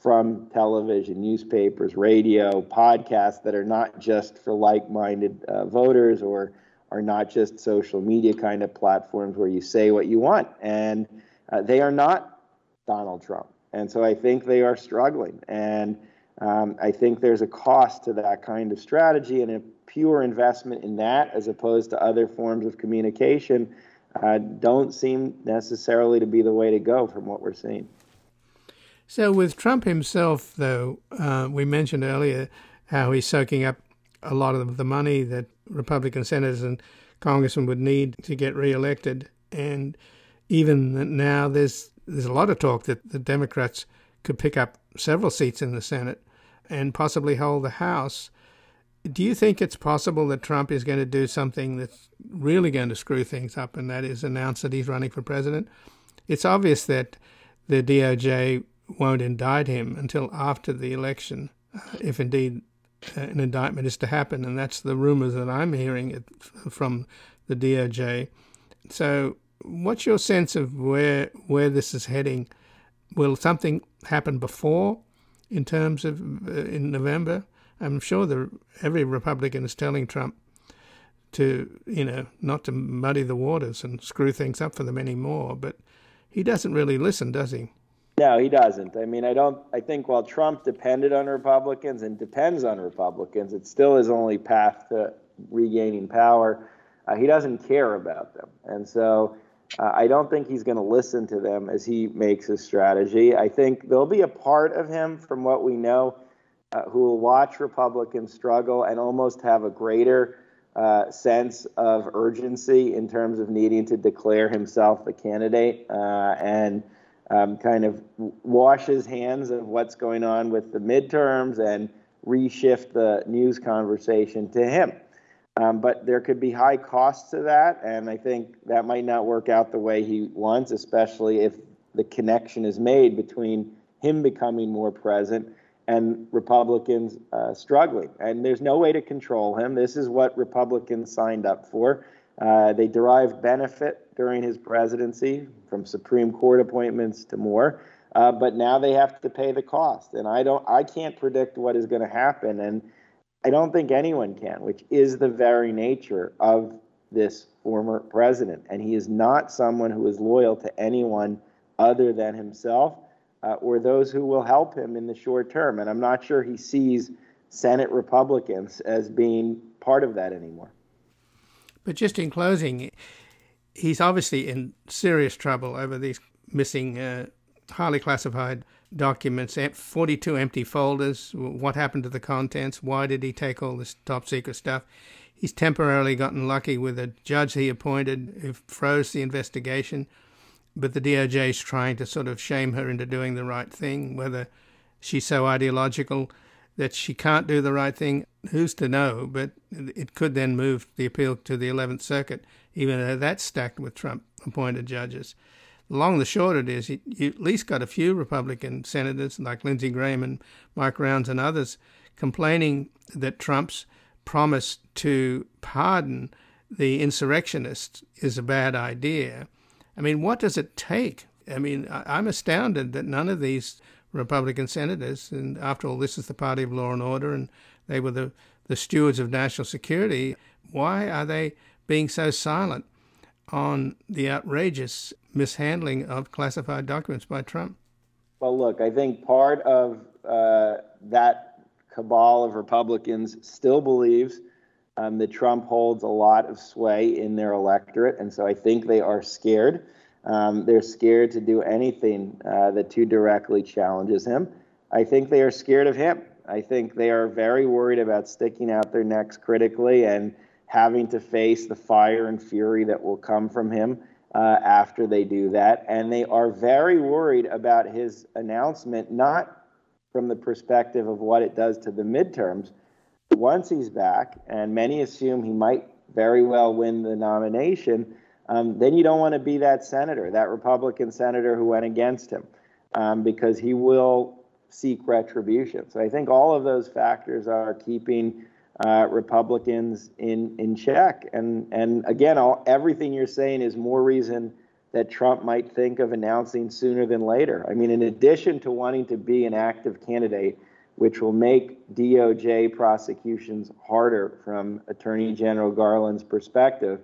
from television, newspapers, radio, podcasts that are not just for like minded uh, voters or are not just social media kind of platforms where you say what you want. And uh, they are not Donald Trump. And so I think they are struggling. And um, I think there's a cost to that kind of strategy and a pure investment in that as opposed to other forms of communication uh, don't seem necessarily to be the way to go from what we're seeing. So, with Trump himself, though, uh, we mentioned earlier how he's soaking up a lot of the money that Republican senators and congressmen would need to get reelected. And even now, there's there's a lot of talk that the Democrats could pick up several seats in the Senate and possibly hold the House. Do you think it's possible that Trump is going to do something that's really going to screw things up, and that is announce that he's running for president? It's obvious that the DOJ won't indict him until after the election, uh, if indeed an indictment is to happen, and that's the rumors that I'm hearing from the DOJ. So, what's your sense of where where this is heading? Will something happen before, in terms of uh, in November? I'm sure the, every Republican is telling Trump to you know not to muddy the waters and screw things up for them anymore, but he doesn't really listen, does he? No, he doesn't. I mean, I don't. I think while Trump depended on Republicans and depends on Republicans, it still his only path to regaining power. Uh, he doesn't care about them, and so uh, I don't think he's going to listen to them as he makes his strategy. I think there'll be a part of him, from what we know, uh, who will watch Republicans struggle and almost have a greater uh, sense of urgency in terms of needing to declare himself the candidate uh, and um, kind of wash his hands of what's going on with the midterms and reshift the news conversation to him. Um, but there could be high costs to that, and I think that might not work out the way he wants, especially if the connection is made between him becoming more present and Republicans uh, struggling. And there's no way to control him. This is what Republicans signed up for. Uh, they derived benefit during his presidency from Supreme Court appointments to more. Uh, but now they have to pay the cost, and I don't. I can't predict what is going to happen, and I don't think anyone can, which is the very nature of this former president. And he is not someone who is loyal to anyone other than himself uh, or those who will help him in the short term. And I'm not sure he sees Senate Republicans as being part of that anymore. But just in closing, he's obviously in serious trouble over these missing, uh, highly classified documents, 42 empty folders. What happened to the contents? Why did he take all this top secret stuff? He's temporarily gotten lucky with a judge he appointed who froze the investigation, but the DOJ is trying to sort of shame her into doing the right thing. Whether she's so ideological that she can't do the right thing, who's to know? But it could then move the appeal to the 11th Circuit, even though that's stacked with Trump appointed judges. Long the short it is, you, you at least got a few Republican senators like Lindsey Graham and Mike Rounds and others complaining that Trump's promise to pardon the insurrectionists is a bad idea. I mean, what does it take? I mean, I'm astounded that none of these Republican senators, and after all, this is the party of law and order, and they were the, the stewards of national security. Why are they being so silent on the outrageous mishandling of classified documents by Trump? Well, look, I think part of uh, that cabal of Republicans still believes um, that Trump holds a lot of sway in their electorate, and so I think they are scared. Um, they're scared to do anything uh, that too directly challenges him. I think they are scared of him. I think they are very worried about sticking out their necks critically and having to face the fire and fury that will come from him uh, after they do that. And they are very worried about his announcement, not from the perspective of what it does to the midterms. Once he's back, and many assume he might very well win the nomination, um, then you don't want to be that senator, that Republican senator who went against him, um, because he will seek retribution. So I think all of those factors are keeping uh, Republicans in in check. And and again, all, everything you're saying is more reason that Trump might think of announcing sooner than later. I mean, in addition to wanting to be an active candidate, which will make DOJ prosecutions harder from Attorney General Garland's perspective,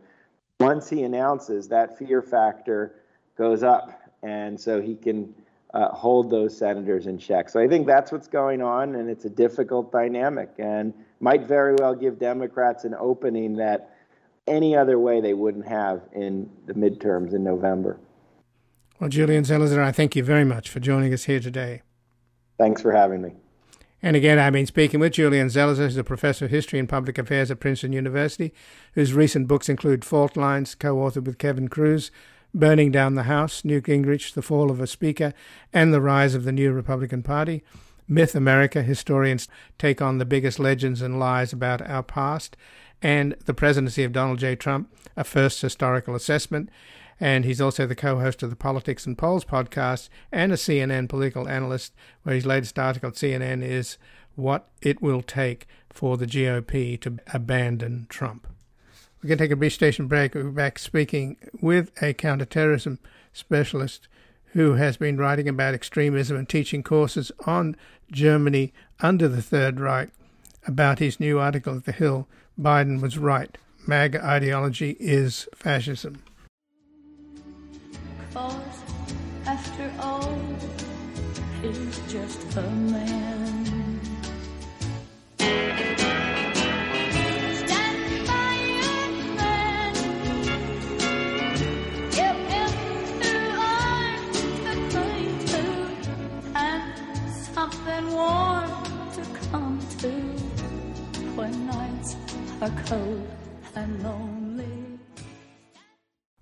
once he announces, that fear factor goes up, and so he can. Uh, hold those senators in check. So I think that's what's going on, and it's a difficult dynamic. And might very well give Democrats an opening that any other way they wouldn't have in the midterms in November. Well, Julian Zelizer, I thank you very much for joining us here today. Thanks for having me. And again, I've been speaking with Julian Zelizer, who's a professor of history and public affairs at Princeton University, whose recent books include Fault Lines, co authored with Kevin Kruse, Burning Down the House, Newt Gingrich, The Fall of a Speaker, and The Rise of the New Republican Party. Myth America, historians take on the biggest legends and lies about our past, and the presidency of Donald J. Trump, a first historical assessment. And he's also the co host of the Politics and Polls podcast and a CNN political analyst, where his latest article at CNN is What It Will Take for the GOP to Abandon Trump. We're going to take a brief station break. We'll be back speaking with a counterterrorism specialist who has been writing about extremism and teaching courses on Germany under the Third Reich. About his new article at The Hill, Biden was right. MAGA ideology is fascism. Cause after all, he's just a man. Something warm to come to when nights are cold and lonely.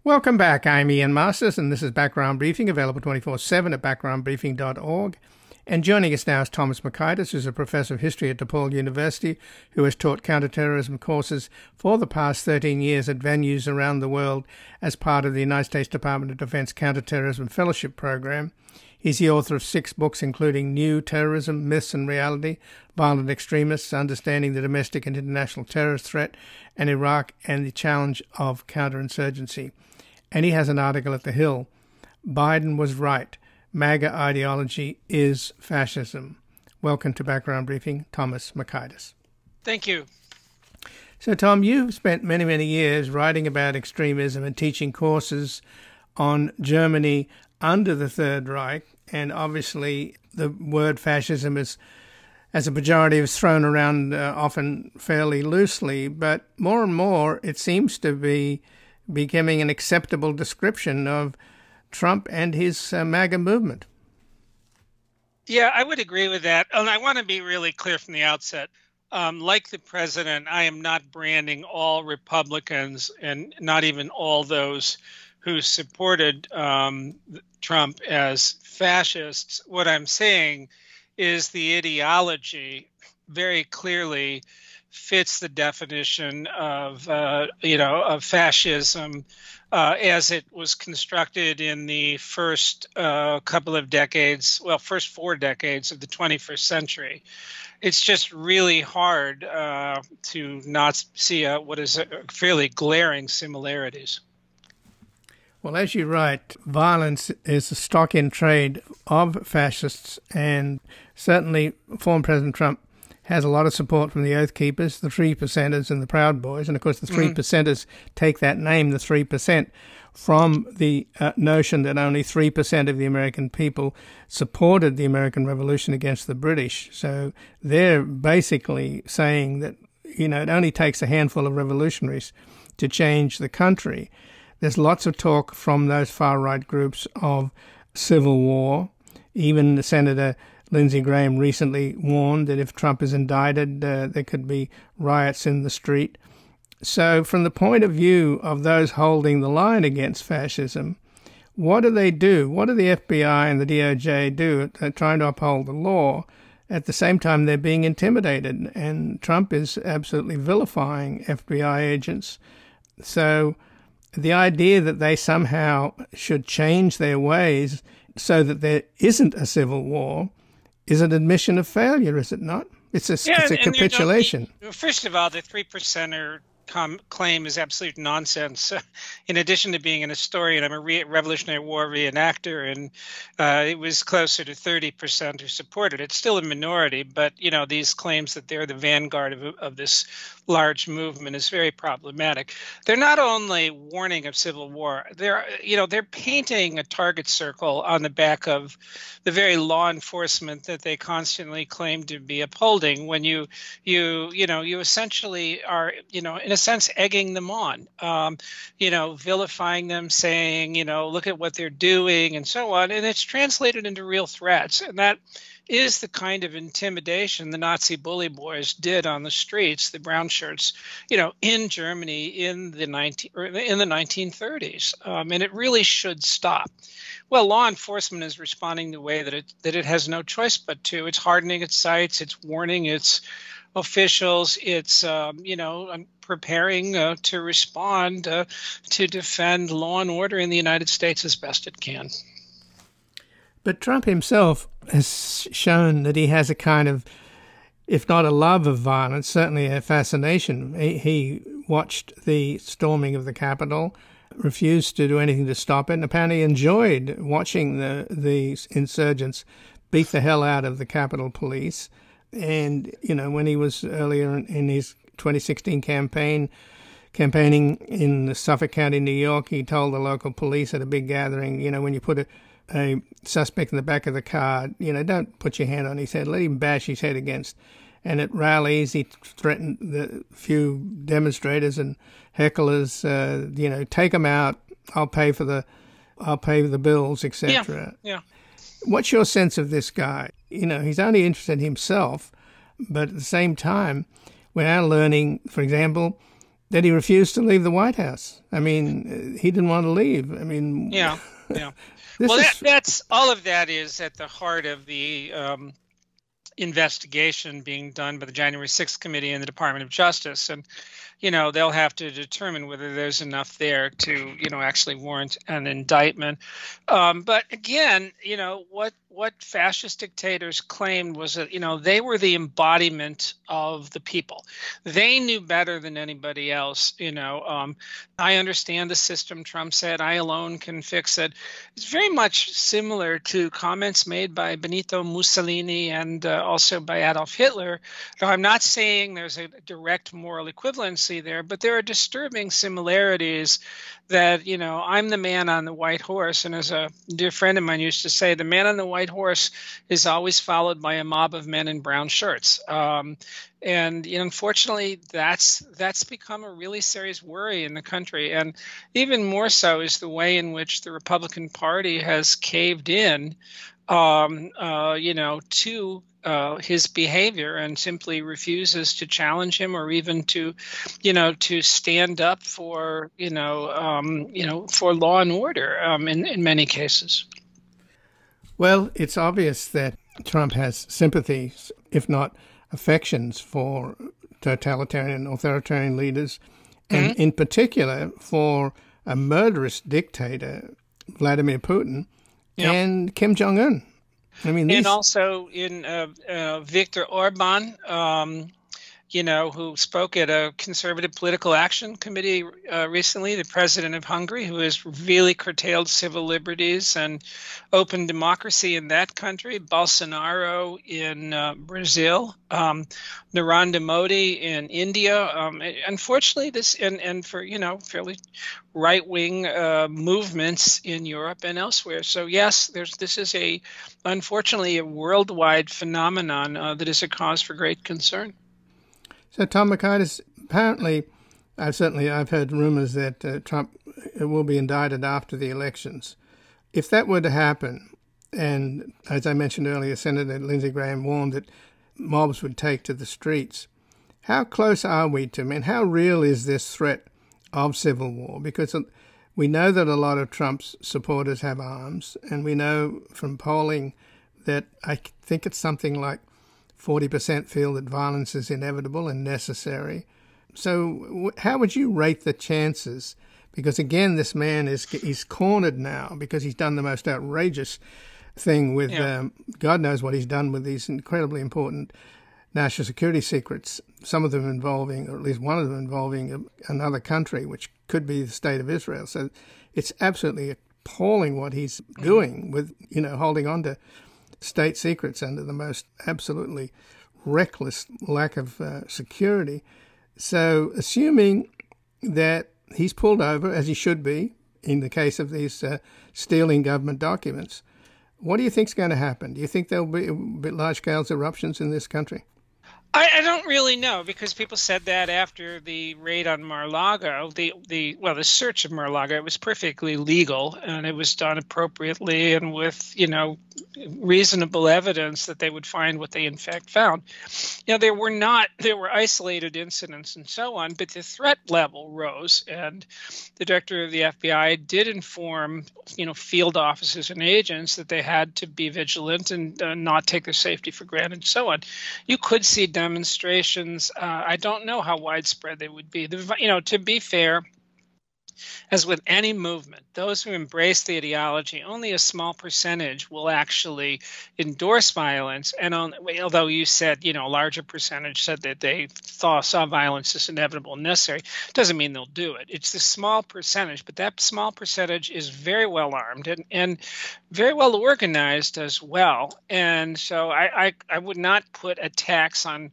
Welcome back. I'm Ian Masters, and this is Background Briefing, available 24 7 at backgroundbriefing.org. And joining us now is Thomas Mockaitis, who's a professor of history at DePaul University, who has taught counterterrorism courses for the past 13 years at venues around the world as part of the United States Department of Defense Counterterrorism Fellowship Program. He's the author of six books, including New Terrorism, Myths and Reality, Violent Extremists, Understanding the Domestic and International Terrorist Threat, and Iraq and the Challenge of Counterinsurgency. And he has an article at The Hill Biden was right. MAGA ideology is fascism. Welcome to Background Briefing, Thomas Mockaitis. Thank you. So, Tom, you've spent many, many years writing about extremism and teaching courses on Germany under the Third Reich and obviously the word fascism is as a pejorative is thrown around uh, often fairly loosely, but more and more it seems to be becoming an acceptable description of Trump and his uh, MAGA movement. Yeah, I would agree with that. And I want to be really clear from the outset. Um, like the president, I am not branding all Republicans and not even all those who supported um, Trump as fascists. What I'm saying is the ideology very clearly fits the definition of uh, you know of fascism uh, as it was constructed in the first uh, couple of decades, well, first four decades of the 21st century. It's just really hard uh, to not see a, what is a fairly glaring similarities. Well, as you write, violence is a stock in trade of fascists, and certainly former President Trump has a lot of support from the Oath Keepers, the Three Percenters, and the Proud Boys. And of course, the Three mm-hmm. Percenters take that name, the Three Percent, from the uh, notion that only 3% of the American people supported the American Revolution against the British. So they're basically saying that, you know, it only takes a handful of revolutionaries to change the country. There's lots of talk from those far right groups of civil war. Even the Senator Lindsey Graham recently warned that if Trump is indicted, uh, there could be riots in the street. So, from the point of view of those holding the line against fascism, what do they do? What do the FBI and the DOJ do? They're trying to uphold the law. At the same time, they're being intimidated, and Trump is absolutely vilifying FBI agents. So, the idea that they somehow should change their ways so that there isn't a civil war is an admission of failure, is it not? It's a, yeah, it's a capitulation. first of all, the three percenter com- claim is absolute nonsense. in addition to being an historian, I'm a re- Revolutionary War reenactor, and uh, it was closer to 30% who supported it. It's still a minority, but you know these claims that they're the vanguard of, of this large movement is very problematic. They're not only warning of civil war; they're you know they're painting a target circle on the back of the very law enforcement that they constantly claim to be upholding. When you you you know you essentially are you know in a sense egging them on, um, you know vilifying them, saying you know look at what they're doing and so on, and it's translated into real threats, and that is the kind of intimidation the Nazi bully boys did on the streets, the brown shirts, you know, in Germany in the 19 in the 1930s, um, and it really should stop. Well, law enforcement is responding the way that it that it has no choice but to. It's hardening its sites, it's warning its officials, it's um, you know preparing uh, to respond uh, to defend law and order in the United States as best it can. But Trump himself has shown that he has a kind of, if not a love of violence, certainly a fascination. He, he watched the storming of the Capitol, refused to do anything to stop it, and apparently enjoyed watching the, the insurgents beat the hell out of the Capitol Police. And, you know, when he was earlier in his 2016 campaign, campaigning in Suffolk County, New York, he told the local police at a big gathering, you know, when you put a a suspect in the back of the car, you know, don't put your hand on his head, let him bash his head against. And at rallies, he threatened the few demonstrators and hecklers, uh, you know, take them out. I'll pay for the, I'll pay the bills, etc. Yeah. yeah. What's your sense of this guy? You know, he's only interested in himself, but at the same time, we're now learning, for example, that he refused to leave the White House. I mean, he didn't want to leave. I mean, yeah, yeah. well, is... that, that's all of that is at the heart of the um, investigation being done by the January 6th committee and the Department of Justice, and you know they'll have to determine whether there's enough there to you know actually warrant an indictment. Um, but again, you know what what fascist dictators claimed was that you know they were the embodiment of the people. They knew better than anybody else. You know, um, I understand the system. Trump said, "I alone can fix it." It's very much similar to comments made by Benito Mussolini and uh, also by Adolf Hitler. Now, I'm not saying there's a direct moral equivalency there, but there are disturbing similarities that, you know, I'm the man on the white horse. And as a dear friend of mine used to say, the man on the white horse is always followed by a mob of men in brown shirts. Um, and you know, unfortunately, that's that's become a really serious worry in the country, and even more so is the way in which the Republican Party has caved in, um, uh, you know, to uh, his behavior and simply refuses to challenge him or even to, you know, to stand up for, you know, um, you know, for law and order um, in in many cases. Well, it's obvious that Trump has sympathies, if not affections, for totalitarian and authoritarian leaders, and mm-hmm. in particular for a murderous dictator, Vladimir Putin, yep. and Kim Jong Un. I mean, these... and also in uh, uh, Viktor Orban, um, you know, who spoke at a conservative political action committee uh, recently, the president of Hungary, who has really curtailed civil liberties and open democracy in that country, Bolsonaro in uh, Brazil, um, Narendra Modi in India. Um, unfortunately, this and, and for you know fairly right wing uh, movements in Europe and elsewhere. So yes, there's this is a unfortunately a worldwide phenomenon uh, that is a cause for great concern. So, Tom Mockaitis, apparently, I've uh, certainly I've heard rumors that uh, Trump uh, will be indicted after the elections. If that were to happen, and as I mentioned earlier, Senator Lindsey Graham warned that mobs would take to the streets. How close are we to, I mean, how real is this threat of civil war? Because we know that a lot of Trump's supporters have arms, and we know from polling that I think it's something like 40% feel that violence is inevitable and necessary. So, how would you rate the chances? Because again, this man is he's cornered now because he's done the most outrageous thing with yeah. um, God knows what he's done with these incredibly important national security secrets. Some of them involving, or at least one of them involving another country, which could be the state of Israel. So, it's absolutely appalling what he's doing with you know holding on to state secrets under the most absolutely reckless lack of uh, security. So, assuming that he's pulled over, as he should be in the case of these uh, stealing government documents, what do you think is going to happen? Do you think there'll be large scale eruptions in this country? I, I, don't really know because people said that after the raid on Mar-a-Lago, the the well, the search of Mar-a-Lago it was perfectly legal and it was done appropriately and with you know reasonable evidence that they would find what they in fact found. You know, there were not there were isolated incidents and so on, but the threat level rose, and the director of the FBI did inform you know field officers and agents that they had to be vigilant and uh, not take their safety for granted and so on. You could see demonstrations. Uh, I don't know how widespread they would be. The, you know, to be fair, as with any movement, those who embrace the ideology, only a small percentage will actually endorse violence. And on, although you said, you know, a larger percentage said that they thought, saw violence as inevitable and necessary, doesn't mean they'll do it. It's the small percentage, but that small percentage is very well armed and, and very well organized as well. And so I, I, I would not put a tax on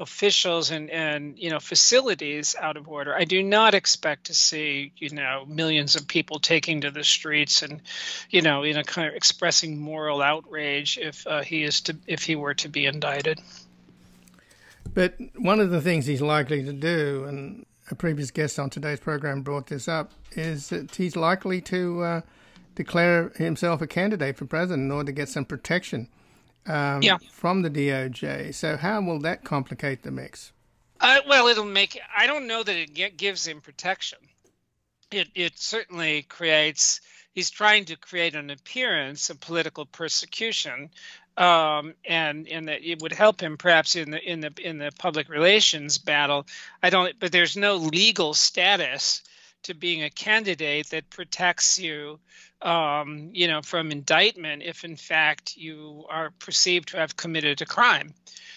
officials and and you know facilities out of order. I do not expect to see you know millions of people taking to the streets and you know in a kind of expressing moral outrage if uh, he is to if he were to be indicted. But one of the things he's likely to do, and a previous guest on today's program brought this up, is that he's likely to uh, declare himself a candidate for president in order to get some protection um, yeah. from the DOJ. So how will that complicate the mix? Uh, well, it'll make. I don't know that it gives him protection. It it certainly creates. He's trying to create an appearance of political persecution, um, and and that it would help him perhaps in the in the in the public relations battle. I don't. But there's no legal status to being a candidate that protects you um, you know, from indictment if in fact you are perceived to have committed a crime.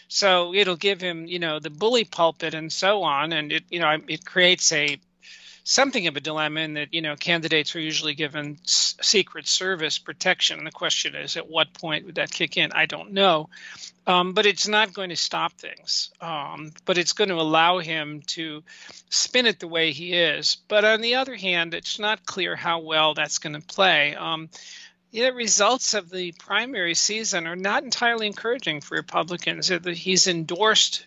So it'll give him, you know, the bully pulpit and so on, and it, you know, it creates a something of a dilemma in that you know candidates are usually given s- secret service protection. And the question is at what point would that kick in? I don't know Um, but it's not going to stop things. Um, but it's going to allow him to spin it the way he is. But on the other hand, it's not clear how well that's going to play. Um, the results of the primary season are not entirely encouraging for Republicans. He's endorsed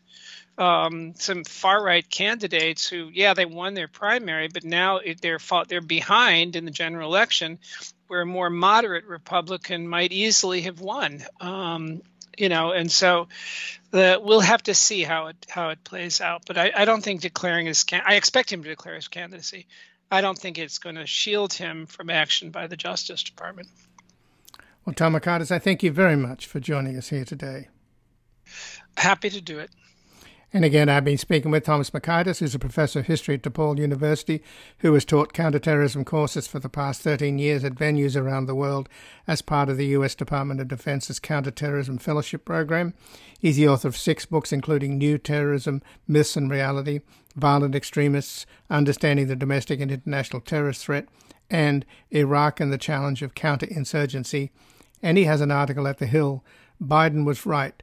um, some far right candidates who, yeah, they won their primary, but now they're they're behind in the general election, where a more moderate Republican might easily have won. Um, you know, and so the, we'll have to see how it how it plays out. But I, I don't think declaring his can- I expect him to declare his candidacy. I don't think it's going to shield him from action by the Justice Department. Well, Tom Mockaitis, I thank you very much for joining us here today. Happy to do it. And again, I've been speaking with Thomas Mockaitis, who's a professor of history at DePaul University, who has taught counterterrorism courses for the past 13 years at venues around the world as part of the U.S. Department of Defense's Counterterrorism Fellowship Program. He's the author of six books, including New Terrorism, Myths and Reality, Violent Extremists, Understanding the Domestic and International Terrorist Threat, and Iraq and the Challenge of Counterinsurgency. And he has an article at The Hill Biden was right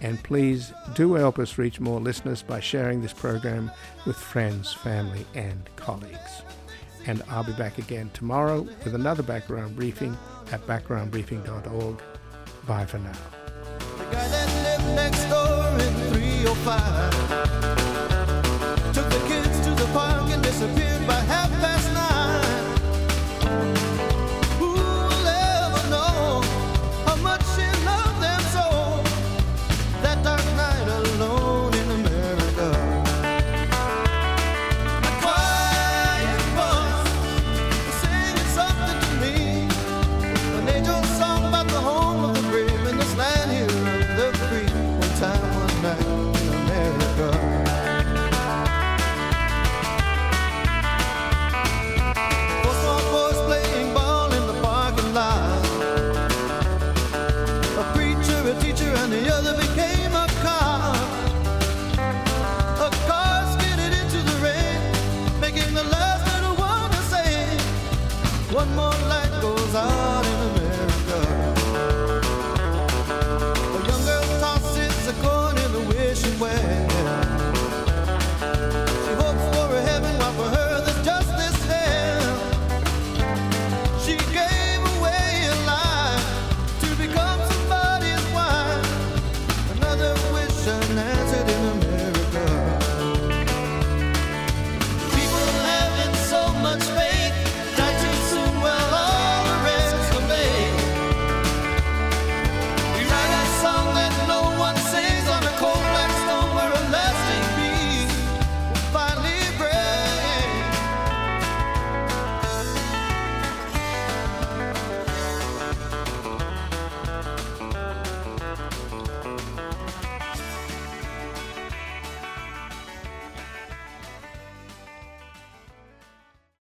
and please do help us reach more listeners by sharing this program with friends, family, and colleagues. And I'll be back again tomorrow with another background briefing at backgroundbriefing.org. Bye for now. The guy that lived next door in 305 took the kids to the park and disappeared by half past